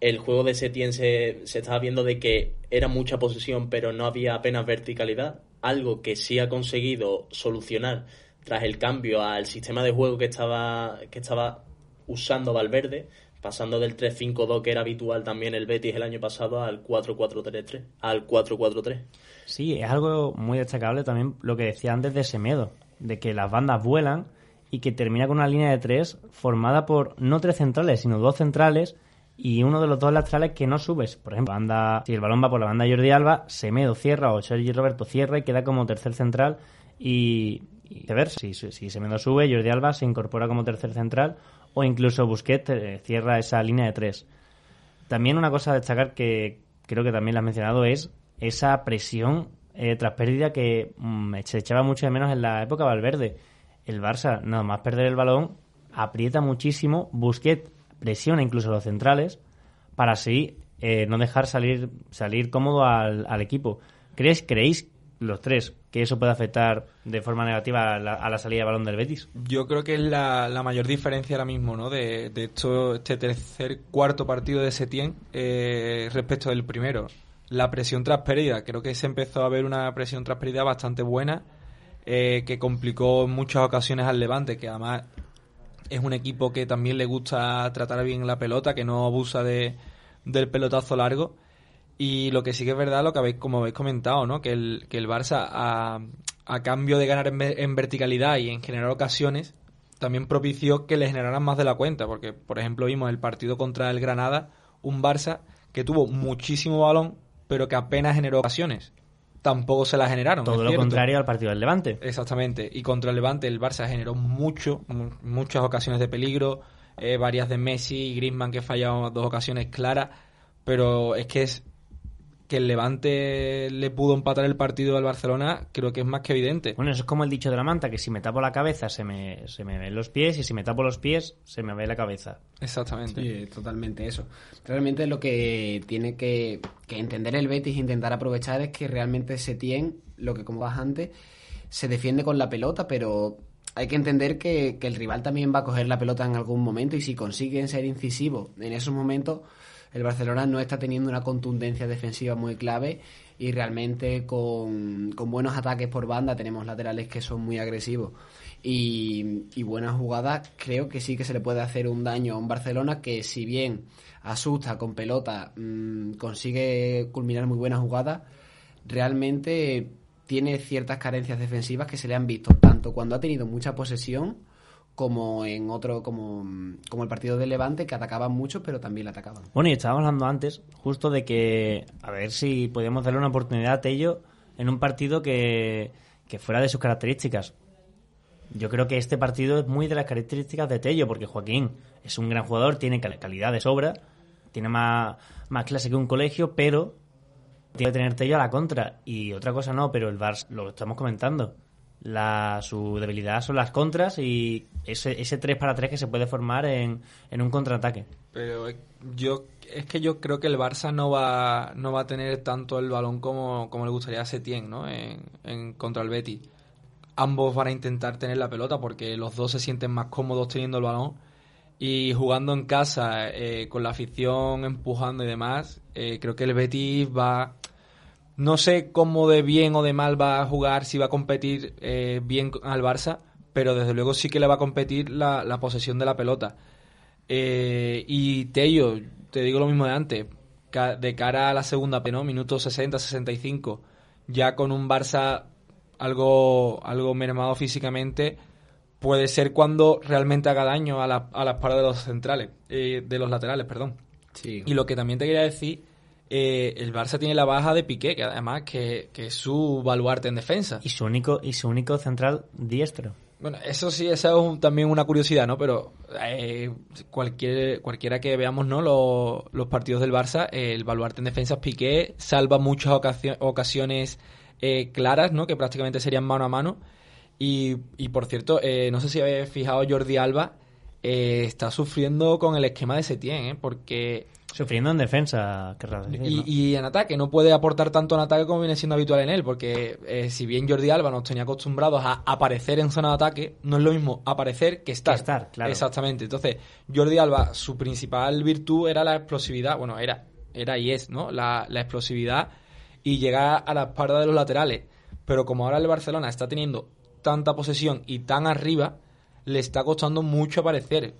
Speaker 4: el juego de Setien se, se estaba viendo de que era mucha posesión, pero no había apenas verticalidad, algo que sí ha conseguido solucionar tras el cambio al sistema de juego que estaba, que estaba usando Valverde, pasando del 3-5-2 que era habitual también el Betis el año pasado al 4-4-3-3, al 4-4-3.
Speaker 2: Sí, es algo muy destacable también lo que decía antes de Semedo, de que las bandas vuelan y que termina con una línea de tres formada por no tres centrales, sino dos centrales y uno de los dos laterales que no subes. Por ejemplo, banda, si el balón va por la banda Jordi Alba, Semedo cierra o Sergi Roberto cierra y queda como tercer central y, y ver si, si Semedo sube, Jordi Alba se incorpora como tercer central o incluso Busquets eh, cierra esa línea de tres. También una cosa a destacar que creo que también la has mencionado es esa presión eh, tras pérdida que mm, se echaba mucho de menos en la época Valverde. El Barça, nada más perder el balón, aprieta muchísimo, Busquets presiona incluso a los centrales para así eh, no dejar salir, salir cómodo al, al equipo. ¿Crees, ¿Creéis los tres que eso puede afectar de forma negativa a la, a la salida de balón del Betis?
Speaker 3: Yo creo que es la, la mayor diferencia ahora mismo, ¿no? De, de esto, este tercer, cuarto partido de Setien eh, respecto del primero. La presión tras pérdida. Creo que se empezó a ver una presión tras pérdida bastante buena eh, que complicó en muchas ocasiones al Levante, que además es un equipo que también le gusta tratar bien la pelota, que no abusa de, del pelotazo largo. Y lo que sí que es verdad, lo que habéis, como habéis comentado, ¿no? Que el, que el Barça, a, a cambio de ganar en, en verticalidad y en generar ocasiones, también propició que le generaran más de la cuenta. Porque, por ejemplo, vimos el partido contra el Granada, un Barça que tuvo muchísimo balón, pero que apenas generó ocasiones. Tampoco se la generaron.
Speaker 2: Todo lo
Speaker 3: cierto.
Speaker 2: contrario al partido del Levante.
Speaker 3: Exactamente. Y contra el Levante el Barça generó mucho, mu- muchas ocasiones de peligro, eh, varias de Messi y Griezmann que fallaron dos ocasiones claras, pero es que es que el Levante le pudo empatar el partido al Barcelona, creo que es más que evidente.
Speaker 2: Bueno, eso es como el dicho de la manta, que si me tapo la cabeza se me, se me ven los pies y si me tapo los pies se me ve la cabeza.
Speaker 3: Exactamente.
Speaker 5: Sí, es totalmente eso. Realmente lo que tiene que, que entender el Betis e intentar aprovechar es que realmente Setien, lo que como vas antes, se defiende con la pelota, pero hay que entender que, que el rival también va a coger la pelota en algún momento y si consiguen ser incisivos en esos momentos, el Barcelona no está teniendo una contundencia defensiva muy clave y realmente con, buenos ataques por banda tenemos laterales que son muy agresivos. Y, y buenas jugadas creo que sí que se le puede hacer un daño a un Barcelona que si bien asusta con pelota mm, consigue culminar muy buenas jugadas realmente tiene ciertas carencias defensivas que se le han visto tanto cuando ha tenido mucha posesión como en otro como, como el partido de Levante que atacaban mucho pero también le atacaban
Speaker 2: Bueno, y estábamos hablando antes justo de que a ver si podíamos darle una oportunidad a Tello en un partido que, que fuera de sus características. Yo creo que este partido es muy de las características de Tello, porque Joaquín es un gran jugador, tiene cal- calidad de sobra, tiene más, más clase que un colegio, pero tiene que tener Tello a la contra. Y otra cosa no, pero el Barça, lo estamos comentando, la, su debilidad son las contras y ese, ese 3 para 3 que se puede formar en, en un contraataque.
Speaker 3: Pero yo es que yo creo que el Barça no va no va a tener tanto el balón como, como le gustaría a Setien, ¿no? En, en contra el Betis. Ambos van a intentar tener la pelota porque los dos se sienten más cómodos teniendo el balón y jugando en casa eh, con la afición empujando y demás. eh, creo que el Betis va no sé cómo de bien o de mal va a jugar, si va a competir eh, bien al Barça, pero desde luego sí que le va a competir la, la posesión de la pelota. Eh, y Tello, te digo lo mismo de antes, de cara a la segunda ¿no? Minutos 60, 65, ya con un Barça algo, algo mermado físicamente, puede ser cuando realmente haga daño a la, a la espalda de los centrales, eh, de los laterales, perdón.
Speaker 5: Sí.
Speaker 3: Y lo que también te quería decir, eh, el Barça tiene la baja de Piqué, que además que, que es su baluarte en defensa.
Speaker 2: Y su único, y su único central diestro.
Speaker 3: Bueno, eso sí, esa es un- también una curiosidad, ¿no? Pero eh, cualquier, cualquiera que veamos, ¿no? Los, los partidos del Barça, eh, el baluarte en defensa es Piqué, salva muchas ocasiones claras, ¿no? Que prácticamente serían mano a mano. Y, y por cierto, eh, no sé si habéis fijado, Jordi Alba está sufriendo con el esquema de Setien, ¿eh? Porque
Speaker 2: Sufriendo en defensa, querrás decir,
Speaker 3: Y,
Speaker 2: ¿no?
Speaker 3: y en ataque, no puede aportar tanto en ataque como viene siendo habitual en él, porque eh, si bien Jordi Alba nos tenía acostumbrados a aparecer en zona de ataque, no es lo mismo aparecer que estar.
Speaker 2: Que estar, claro.
Speaker 3: Exactamente. Entonces, Jordi Alba, su principal virtud era la explosividad, bueno, era, era y es, ¿no? La, la explosividad y llegar a la espalda de los laterales. Pero como ahora el Barcelona está teniendo tanta posesión y tan arriba, le está costando mucho aparecer.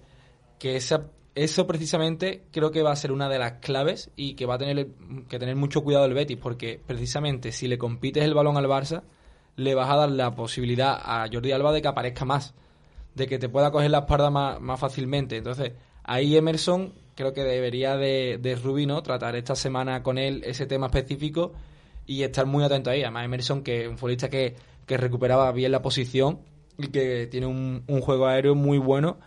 Speaker 3: Que esa, eso precisamente creo que va a ser una de las claves y que va a tener que tener mucho cuidado el Betis, porque precisamente si le compites el balón al Barça, le vas a dar la posibilidad a Jordi Alba de que aparezca más, de que te pueda coger la espalda más, más fácilmente. Entonces, ahí Emerson creo que debería de, de Rubino tratar esta semana con él ese tema específico y estar muy atento ahí. Además, Emerson, que es un futbolista que, que recuperaba bien la posición y que tiene un, un juego aéreo muy bueno,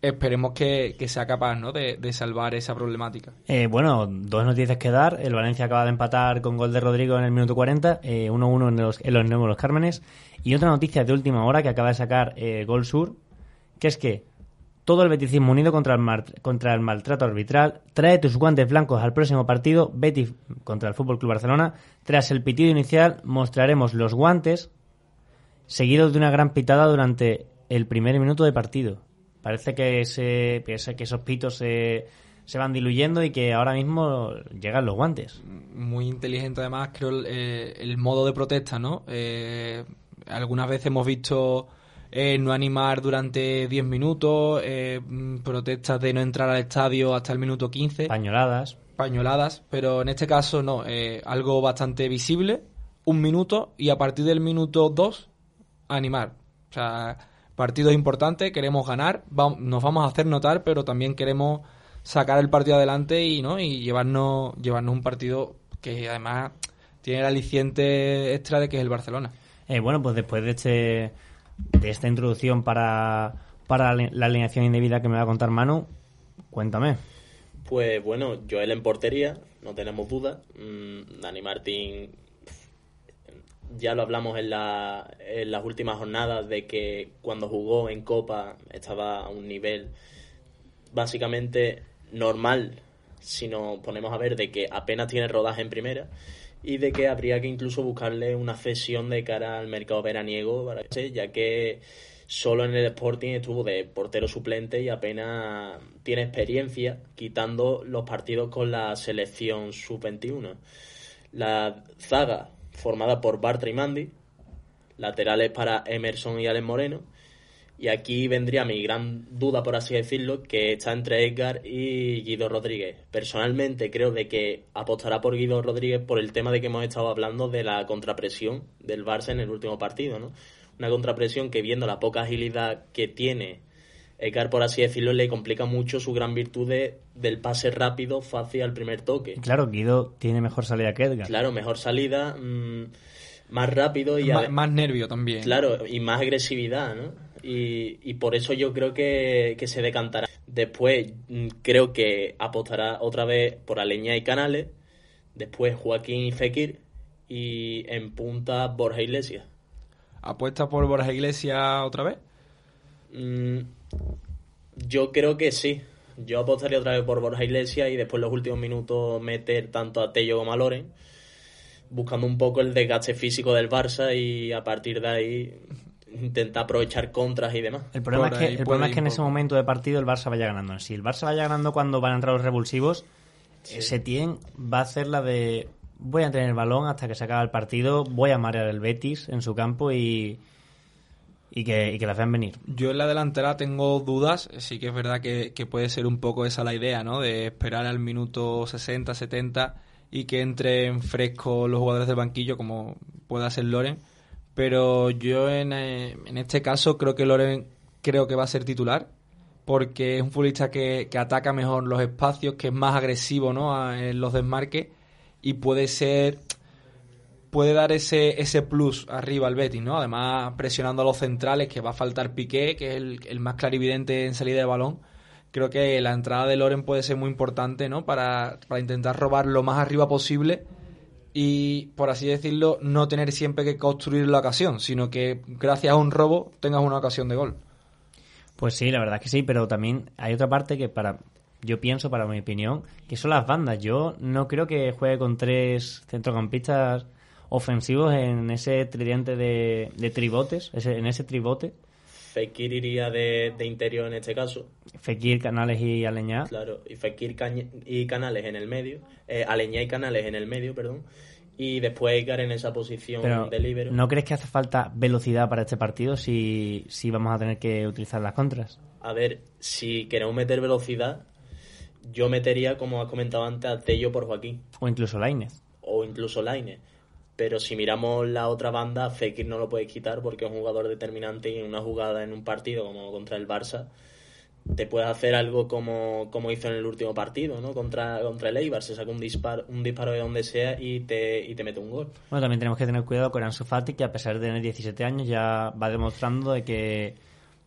Speaker 3: esperemos que, que sea capaz ¿no? de, de salvar esa problemática.
Speaker 2: Eh, bueno, dos noticias que dar. El Valencia acaba de empatar con gol de Rodrigo en el minuto 40, eh, 1-1 en los, en los Nuevos Cármenes. Y otra noticia de última hora que acaba de sacar eh, Gol Sur, que es que todo el beticismo unido contra el, contra el maltrato arbitral. Trae tus guantes blancos al próximo partido, Betis contra el Fútbol Club Barcelona. Tras el pitido inicial, mostraremos los guantes seguidos de una gran pitada durante el primer minuto de partido. Parece que, ese, que esos pitos se, se van diluyendo y que ahora mismo llegan los guantes.
Speaker 3: muy inteligente además creo eh, el modo de protesta no Eh, algunas veces hemos visto eh, no animar durante 10 minutos eh, mm, protestas de no entrar al estadio hasta el minuto 15
Speaker 2: Pañoladas.
Speaker 3: pañoladas pero en este caso no eh, algo bastante visible un minuto y a partir del minuto 2 animar o sea partido es importante queremos ganar va- nos vamos a hacer notar pero también queremos sacar el partido adelante y no y llevarnos llevarnos un partido que además tiene el aliciente extra de que es el Barcelona
Speaker 2: Eh, bueno, pues después de este de esta introducción para, para la alineación indebida que me va a contar Manu, cuéntame.
Speaker 4: Pues bueno, Joel en portería, no tenemos duda. Mm, Dani Martín, ya lo hablamos en, la, en las últimas jornadas de que cuando jugó en Copa estaba a un nivel básicamente normal, si nos ponemos a ver de que apenas tiene rodaje en primera y de que habría que incluso buscarle una cesión de cara al mercado veraniego, ya que solo en el Sporting estuvo de portero suplente y apenas tiene experiencia quitando los partidos con la selección sub-21. La zaga formada por Bartra y Mandy, laterales para Emerson y Alex Moreno, y aquí vendría mi gran duda, por así decirlo, que está entre Edgar y Guido Rodríguez. Personalmente creo de que apostará por Guido Rodríguez por el tema de que hemos estado hablando de la contrapresión del Barça en el último partido, ¿no? Una contrapresión que viendo la poca agilidad que tiene Edgar, por así decirlo, le complica mucho su gran virtud de- del pase rápido, fácil al primer toque.
Speaker 2: Claro, Guido tiene mejor salida que Edgar.
Speaker 4: Claro, mejor salida, mm, más rápido y ade-
Speaker 3: más nervio también
Speaker 4: Claro, y más agresividad, ¿no? Y, y por eso yo creo que, que se decantará. Después mm, creo que apostará otra vez por Aleña y Canales. Después Joaquín y Fekir. Y en punta Borja Iglesias.
Speaker 3: apuesta por Borja Iglesias otra vez
Speaker 4: Mm, yo creo que sí. Yo apostaría otra vez por Borja Iglesias y después los últimos minutos meter tanto a Tello como a Loren. Buscando un poco el desgaste físico del Barça y a partir de ahí intentar aprovechar contras y demás.
Speaker 2: El problema,
Speaker 3: Por
Speaker 2: es que, el problema es que en ese momento de partido el Barça vaya ganando. Si el Barça vaya ganando cuando van a entrar los revulsivos, Setién va a hacer la de voy a tener el balón hasta que se acabe el partido, voy a marear el Betis en su campo y, y, que, y que las vean venir.
Speaker 3: Yo en la delantera tengo dudas, sí que es verdad que, puede ser un poco esa la idea, ¿no? De esperar al minuto 60, 70 y que entren frescos los jugadores del banquillo como pueda ser Loren. Pero yo en, eh, en este caso creo que Loren creo que va a ser titular porque es un futbolista que, que ataca mejor los espacios, que es más agresivo ¿no? en los desmarques y puede ser puede dar ese, ese plus arriba al Betis, ¿no? Además, presionando a los centrales, que va a faltar Piqué, que es el, el más clarividente en salida de balón. Creo que la entrada de Loren puede ser muy importante, ¿no? Para, para intentar robar lo más arriba posible y, por así decirlo, no tener siempre que construir la ocasión, sino que gracias a un robo tengas una ocasión de gol.
Speaker 2: Pues sí, la verdad es que sí, pero también hay otra parte que para yo pienso, para mi opinión, que son las bandas. Yo no creo que juegue con tres centrocampistas ofensivos en ese tridente de, de tribotes, ese- en ese tribote.
Speaker 4: Fekir iría de, de interior en este caso.
Speaker 2: Fekir, Canales y Aleñá.
Speaker 4: Claro, y Fekir y Canales en el medio. Eh, Aleñá y Canales en el medio, perdón. Y después Edgar en esa posición
Speaker 2: Pero,
Speaker 4: de libero.
Speaker 2: ¿no crees que hace falta velocidad para este partido si, si vamos a tener que utilizar las contras?
Speaker 4: A ver, si queremos meter velocidad, yo metería, como has comentado antes, a Tello por Joaquín.
Speaker 2: O incluso Lainez.
Speaker 4: O incluso Laine. Pero si miramos la otra banda, Fekir no lo puedes quitar porque es un jugador determinante y en una jugada en un partido como contra el Barça te puedes hacer algo como, como hizo en el último partido, ¿no? Contra, contra el Eibar, se saca un disparo, un disparo de donde sea y te, y te mete un gol.
Speaker 2: Bueno, también tenemos que tener cuidado con Ansu Fati, que a pesar de tener 17 años ya va demostrando de que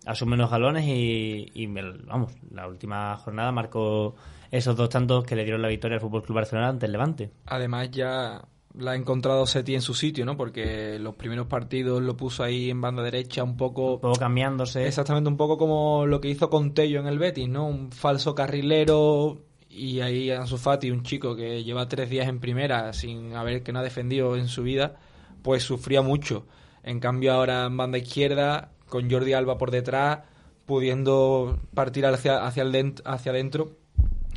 Speaker 2: asume los galones y, y, vamos, la última jornada marcó esos dos tantos que le dieron la victoria al Fútbol Club Barcelona ante el Levante.
Speaker 3: Además ya la ha encontrado Seti en su sitio, ¿no? Porque los primeros partidos lo puso ahí en banda derecha un poco...
Speaker 2: Un poco cambiándose.
Speaker 3: Exactamente, un poco como lo que hizo con Tello en el Betis, ¿no? Un falso carrilero y ahí Ansu Fati, un chico que lleva tres días en primera sin haber que no ha defendido en su vida, pues sufría mucho. En cambio ahora en banda izquierda, con Jordi Alba por detrás, pudiendo partir hacia, hacia, el hacia adentro,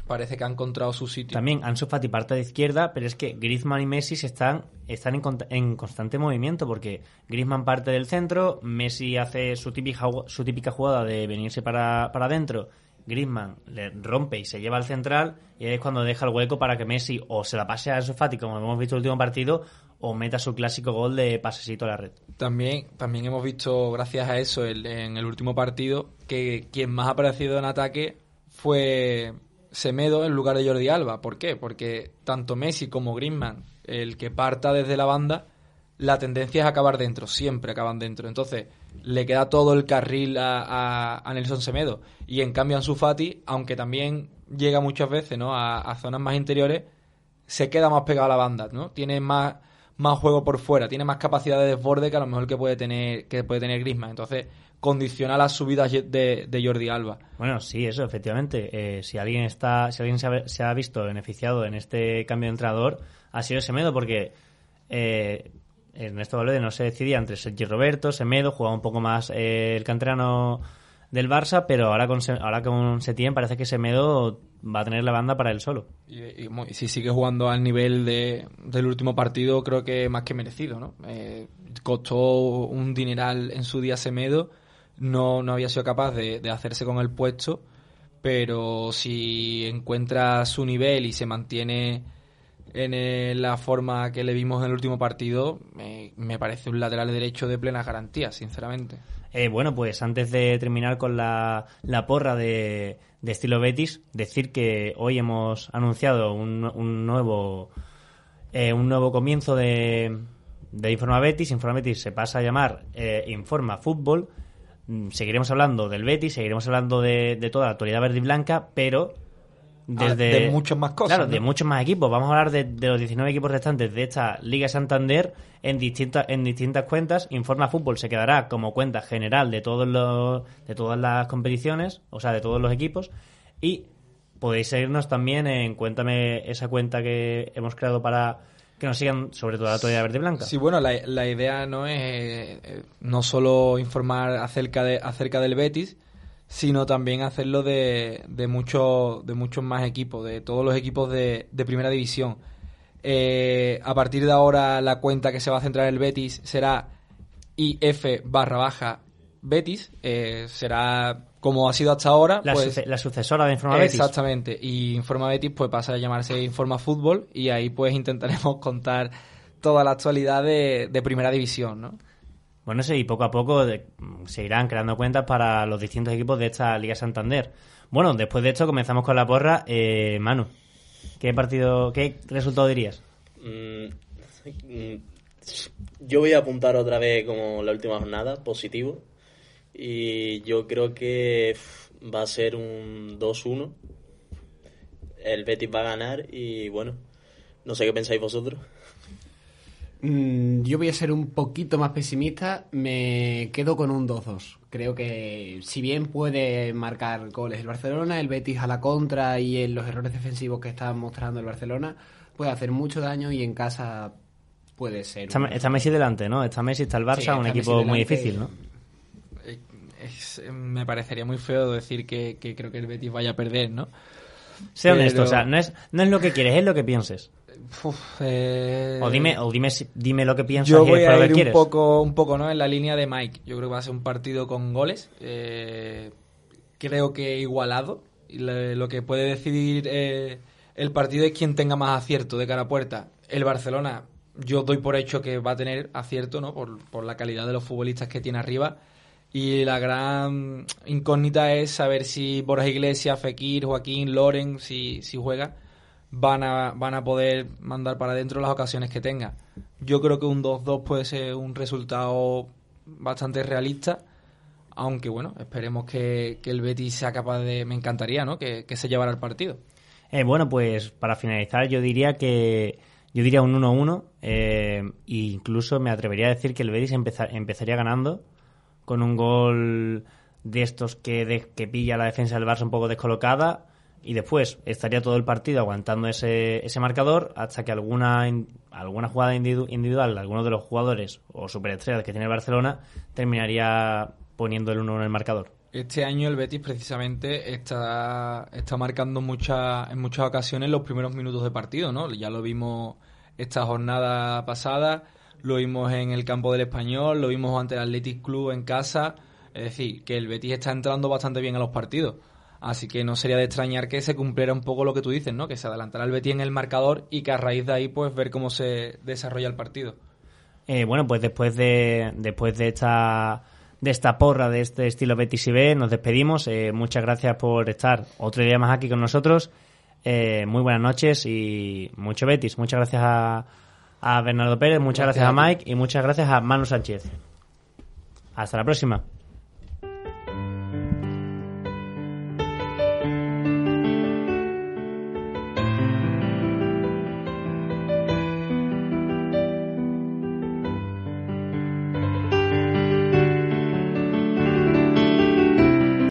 Speaker 3: parece que ha encontrado su sitio.
Speaker 2: También Ansu Fati parte de izquierda, pero es que Griezmann y Messi están, están en, en constante movimiento porque Griezmann parte del centro, Messi hace su típica, su típica jugada de venirse para, para adentro, Griezmann le rompe y se lleva al central y ahí es cuando deja el hueco para que Messi o se la pase a Ansu Fati como hemos visto en el último partido o meta su clásico gol de pasecito a la red.
Speaker 3: También, también hemos visto, gracias a eso, el- en el último partido, que quien más ha aparecido en ataque fue Semedo en lugar de Jordi Alba. ¿Por qué? Porque tanto Messi como Griezmann, el que parta desde la banda, la tendencia es acabar dentro, siempre acaban dentro. Entonces, le queda todo el carril a, Nelson Semedo. Y en cambio Ansu Fati, aunque también llega muchas veces ¿no? a, a zonas más interiores, se queda más pegado a la banda, ¿no? Tiene más, más juego por fuera, tiene más capacidad de desborde que a lo mejor que puede tener, que puede tener Griezmann. Entonces, condiciona las subidas de, Jordi Alba.
Speaker 2: Bueno, sí, eso, efectivamente. Eh, si alguien está, si alguien se ha, se ha visto beneficiado en este cambio de entrenador, ha sido Semedo, porque eh, Ernesto Valverde no se decidía entre Sergio Roberto, Semedo, jugaba un poco más eh, el canterano del Barça, pero ahora con, ahora con Setién parece que Semedo va a tener la banda para él solo.
Speaker 3: Y, si sigue jugando al nivel de, del último partido, creo que más que merecido, ¿no? Eh, costó un dineral en su día Semedo, no, no había sido capaz de, hacerse con el puesto, pero si encuentra su nivel y se mantiene en eh, la forma que le vimos en el último partido, me- me parece un lateral derecho de plena garantía, sinceramente.
Speaker 2: Eh, bueno, pues antes de terminar con la, la porra de, estilo Betis, decir que hoy hemos anunciado un, un nuevo eh, un nuevo comienzo de, de Informa Betis. Informa Betis se pasa a llamar eh, Informa Fútbol. Mm, Seguiremos hablando del Betis, seguiremos hablando de, de toda la actualidad verde y blanca, pero desde
Speaker 3: de muchas más cosas,
Speaker 2: Claro, de muchos más equipos. Vamos a hablar de, de los 19 equipos restantes de esta Liga Santander en distintas en distintas cuentas. Informa Fútbol se quedará como cuenta general de todos los de todas las competiciones, o sea, de todos los equipos y podéis seguirnos también en cuéntame esa cuenta que hemos creado para que nos sigan sobre todo la actualidad verde y blanca.
Speaker 3: Sí, bueno, la, la idea no es eh, no solo informar acerca de acerca del Betis, sino también hacerlo de, de, mucho- de muchos más equipos, de todos los equipos de, de primera división. Eh, a partir de ahora la cuenta que se va a centrar en el Betis será IF barra baja Betis, eh, será como ha sido hasta ahora.
Speaker 2: La,
Speaker 3: pues,
Speaker 2: suce- la sucesora de Informa Betis.
Speaker 3: Exactamente. Y Informa Betis pues pasa a llamarse Informa Fútbol y ahí pues intentaremos contar toda la actualidad de, de Primera División, ¿no?
Speaker 2: Bueno, sí, y poco a poco se irán creando cuentas para los distintos equipos de esta Liga Santander. Bueno, después de esto comenzamos con la porra. Eh, Manu, ¿qué partido, qué resultado dirías?
Speaker 4: Mm, yo voy a apuntar otra vez como la última jornada, positivo. Y yo creo que va a ser un 2-1. El Betis va a ganar y bueno, no sé qué pensáis vosotros.
Speaker 5: Mm, yo voy a ser un poquito más pesimista, me quedo con un 2-2. Creo que si bien puede marcar goles el Barcelona, el Betis a la contra y en los errores defensivos que está mostrando el Barcelona, puede hacer mucho daño y en casa puede ser.
Speaker 2: Está,
Speaker 5: un-
Speaker 2: está Messi delante, ¿no? Está Messi, está el Barça,
Speaker 5: Sí,
Speaker 2: un equipo muy difícil, ¿no?
Speaker 3: Eh, es- me parecería muy feo decir que, que creo que el Betis vaya a perder, ¿no?
Speaker 2: Sé honesto,
Speaker 3: Pero-
Speaker 2: o sea, no es, no es lo que quieres, es lo que pienses.
Speaker 3: Uf, eh,
Speaker 2: O dime, o dime, dime lo que piensas
Speaker 3: Yo voy a ir un
Speaker 2: quieres.
Speaker 3: poco, un poco ¿no? en la línea de Mike. Yo creo que va a ser un partido con goles. eh, creo que igualado. Lo que puede decidir eh, el partido es quien tenga más acierto de cara a puerta. El Barcelona, yo doy por hecho que va a tener acierto, ¿no? Por, por la calidad de los futbolistas que tiene arriba. Y la gran incógnita es saber si Borja Iglesias, Fekir, Joaquín, Loren, si, si juega, van a, van a poder mandar para adentro las ocasiones que tenga. Yo creo que un 2-2 puede ser un resultado bastante realista, aunque bueno, esperemos que, que el Betis sea capaz de... Me encantaría, ¿no? Que, que se llevara el partido.
Speaker 2: Eh, bueno, pues para finalizar yo diría que yo diría un 1-1 eh, e incluso me atrevería a decir que el Betis empeza- empezaría ganando con un gol de estos que, de- que pilla la defensa del Barça un poco descolocada y después estaría todo el partido aguantando ese, ese marcador hasta que alguna alguna jugada individu- individual, alguno de los jugadores o superestrellas que tiene el Barcelona terminaría poniendo el 1 en el marcador.
Speaker 3: Este año el Betis precisamente está, está marcando mucha, en muchas ocasiones los primeros minutos de partido, ¿no? Ya lo vimos esta jornada pasada, lo vimos en el campo del Español, lo vimos ante el Athletic Club en casa, es decir, que el Betis está entrando bastante bien a los partidos. Así que no sería de extrañar que se cumpliera un poco lo que tú dices, ¿no? Que se adelantara el Betis en el marcador y que a raíz de ahí pues ver cómo se desarrolla el partido.
Speaker 2: Eh, bueno, pues después de después de esta de esta porra de este estilo Betis y B, nos despedimos. Eh, muchas gracias por estar otro día más aquí con nosotros. Eh, muy buenas noches y mucho Betis. Muchas gracias a, a Bernardo Pérez, muchas gracias,
Speaker 5: Gracias
Speaker 2: a. Mike y muchas gracias a Manu Sánchez. Hasta la próxima.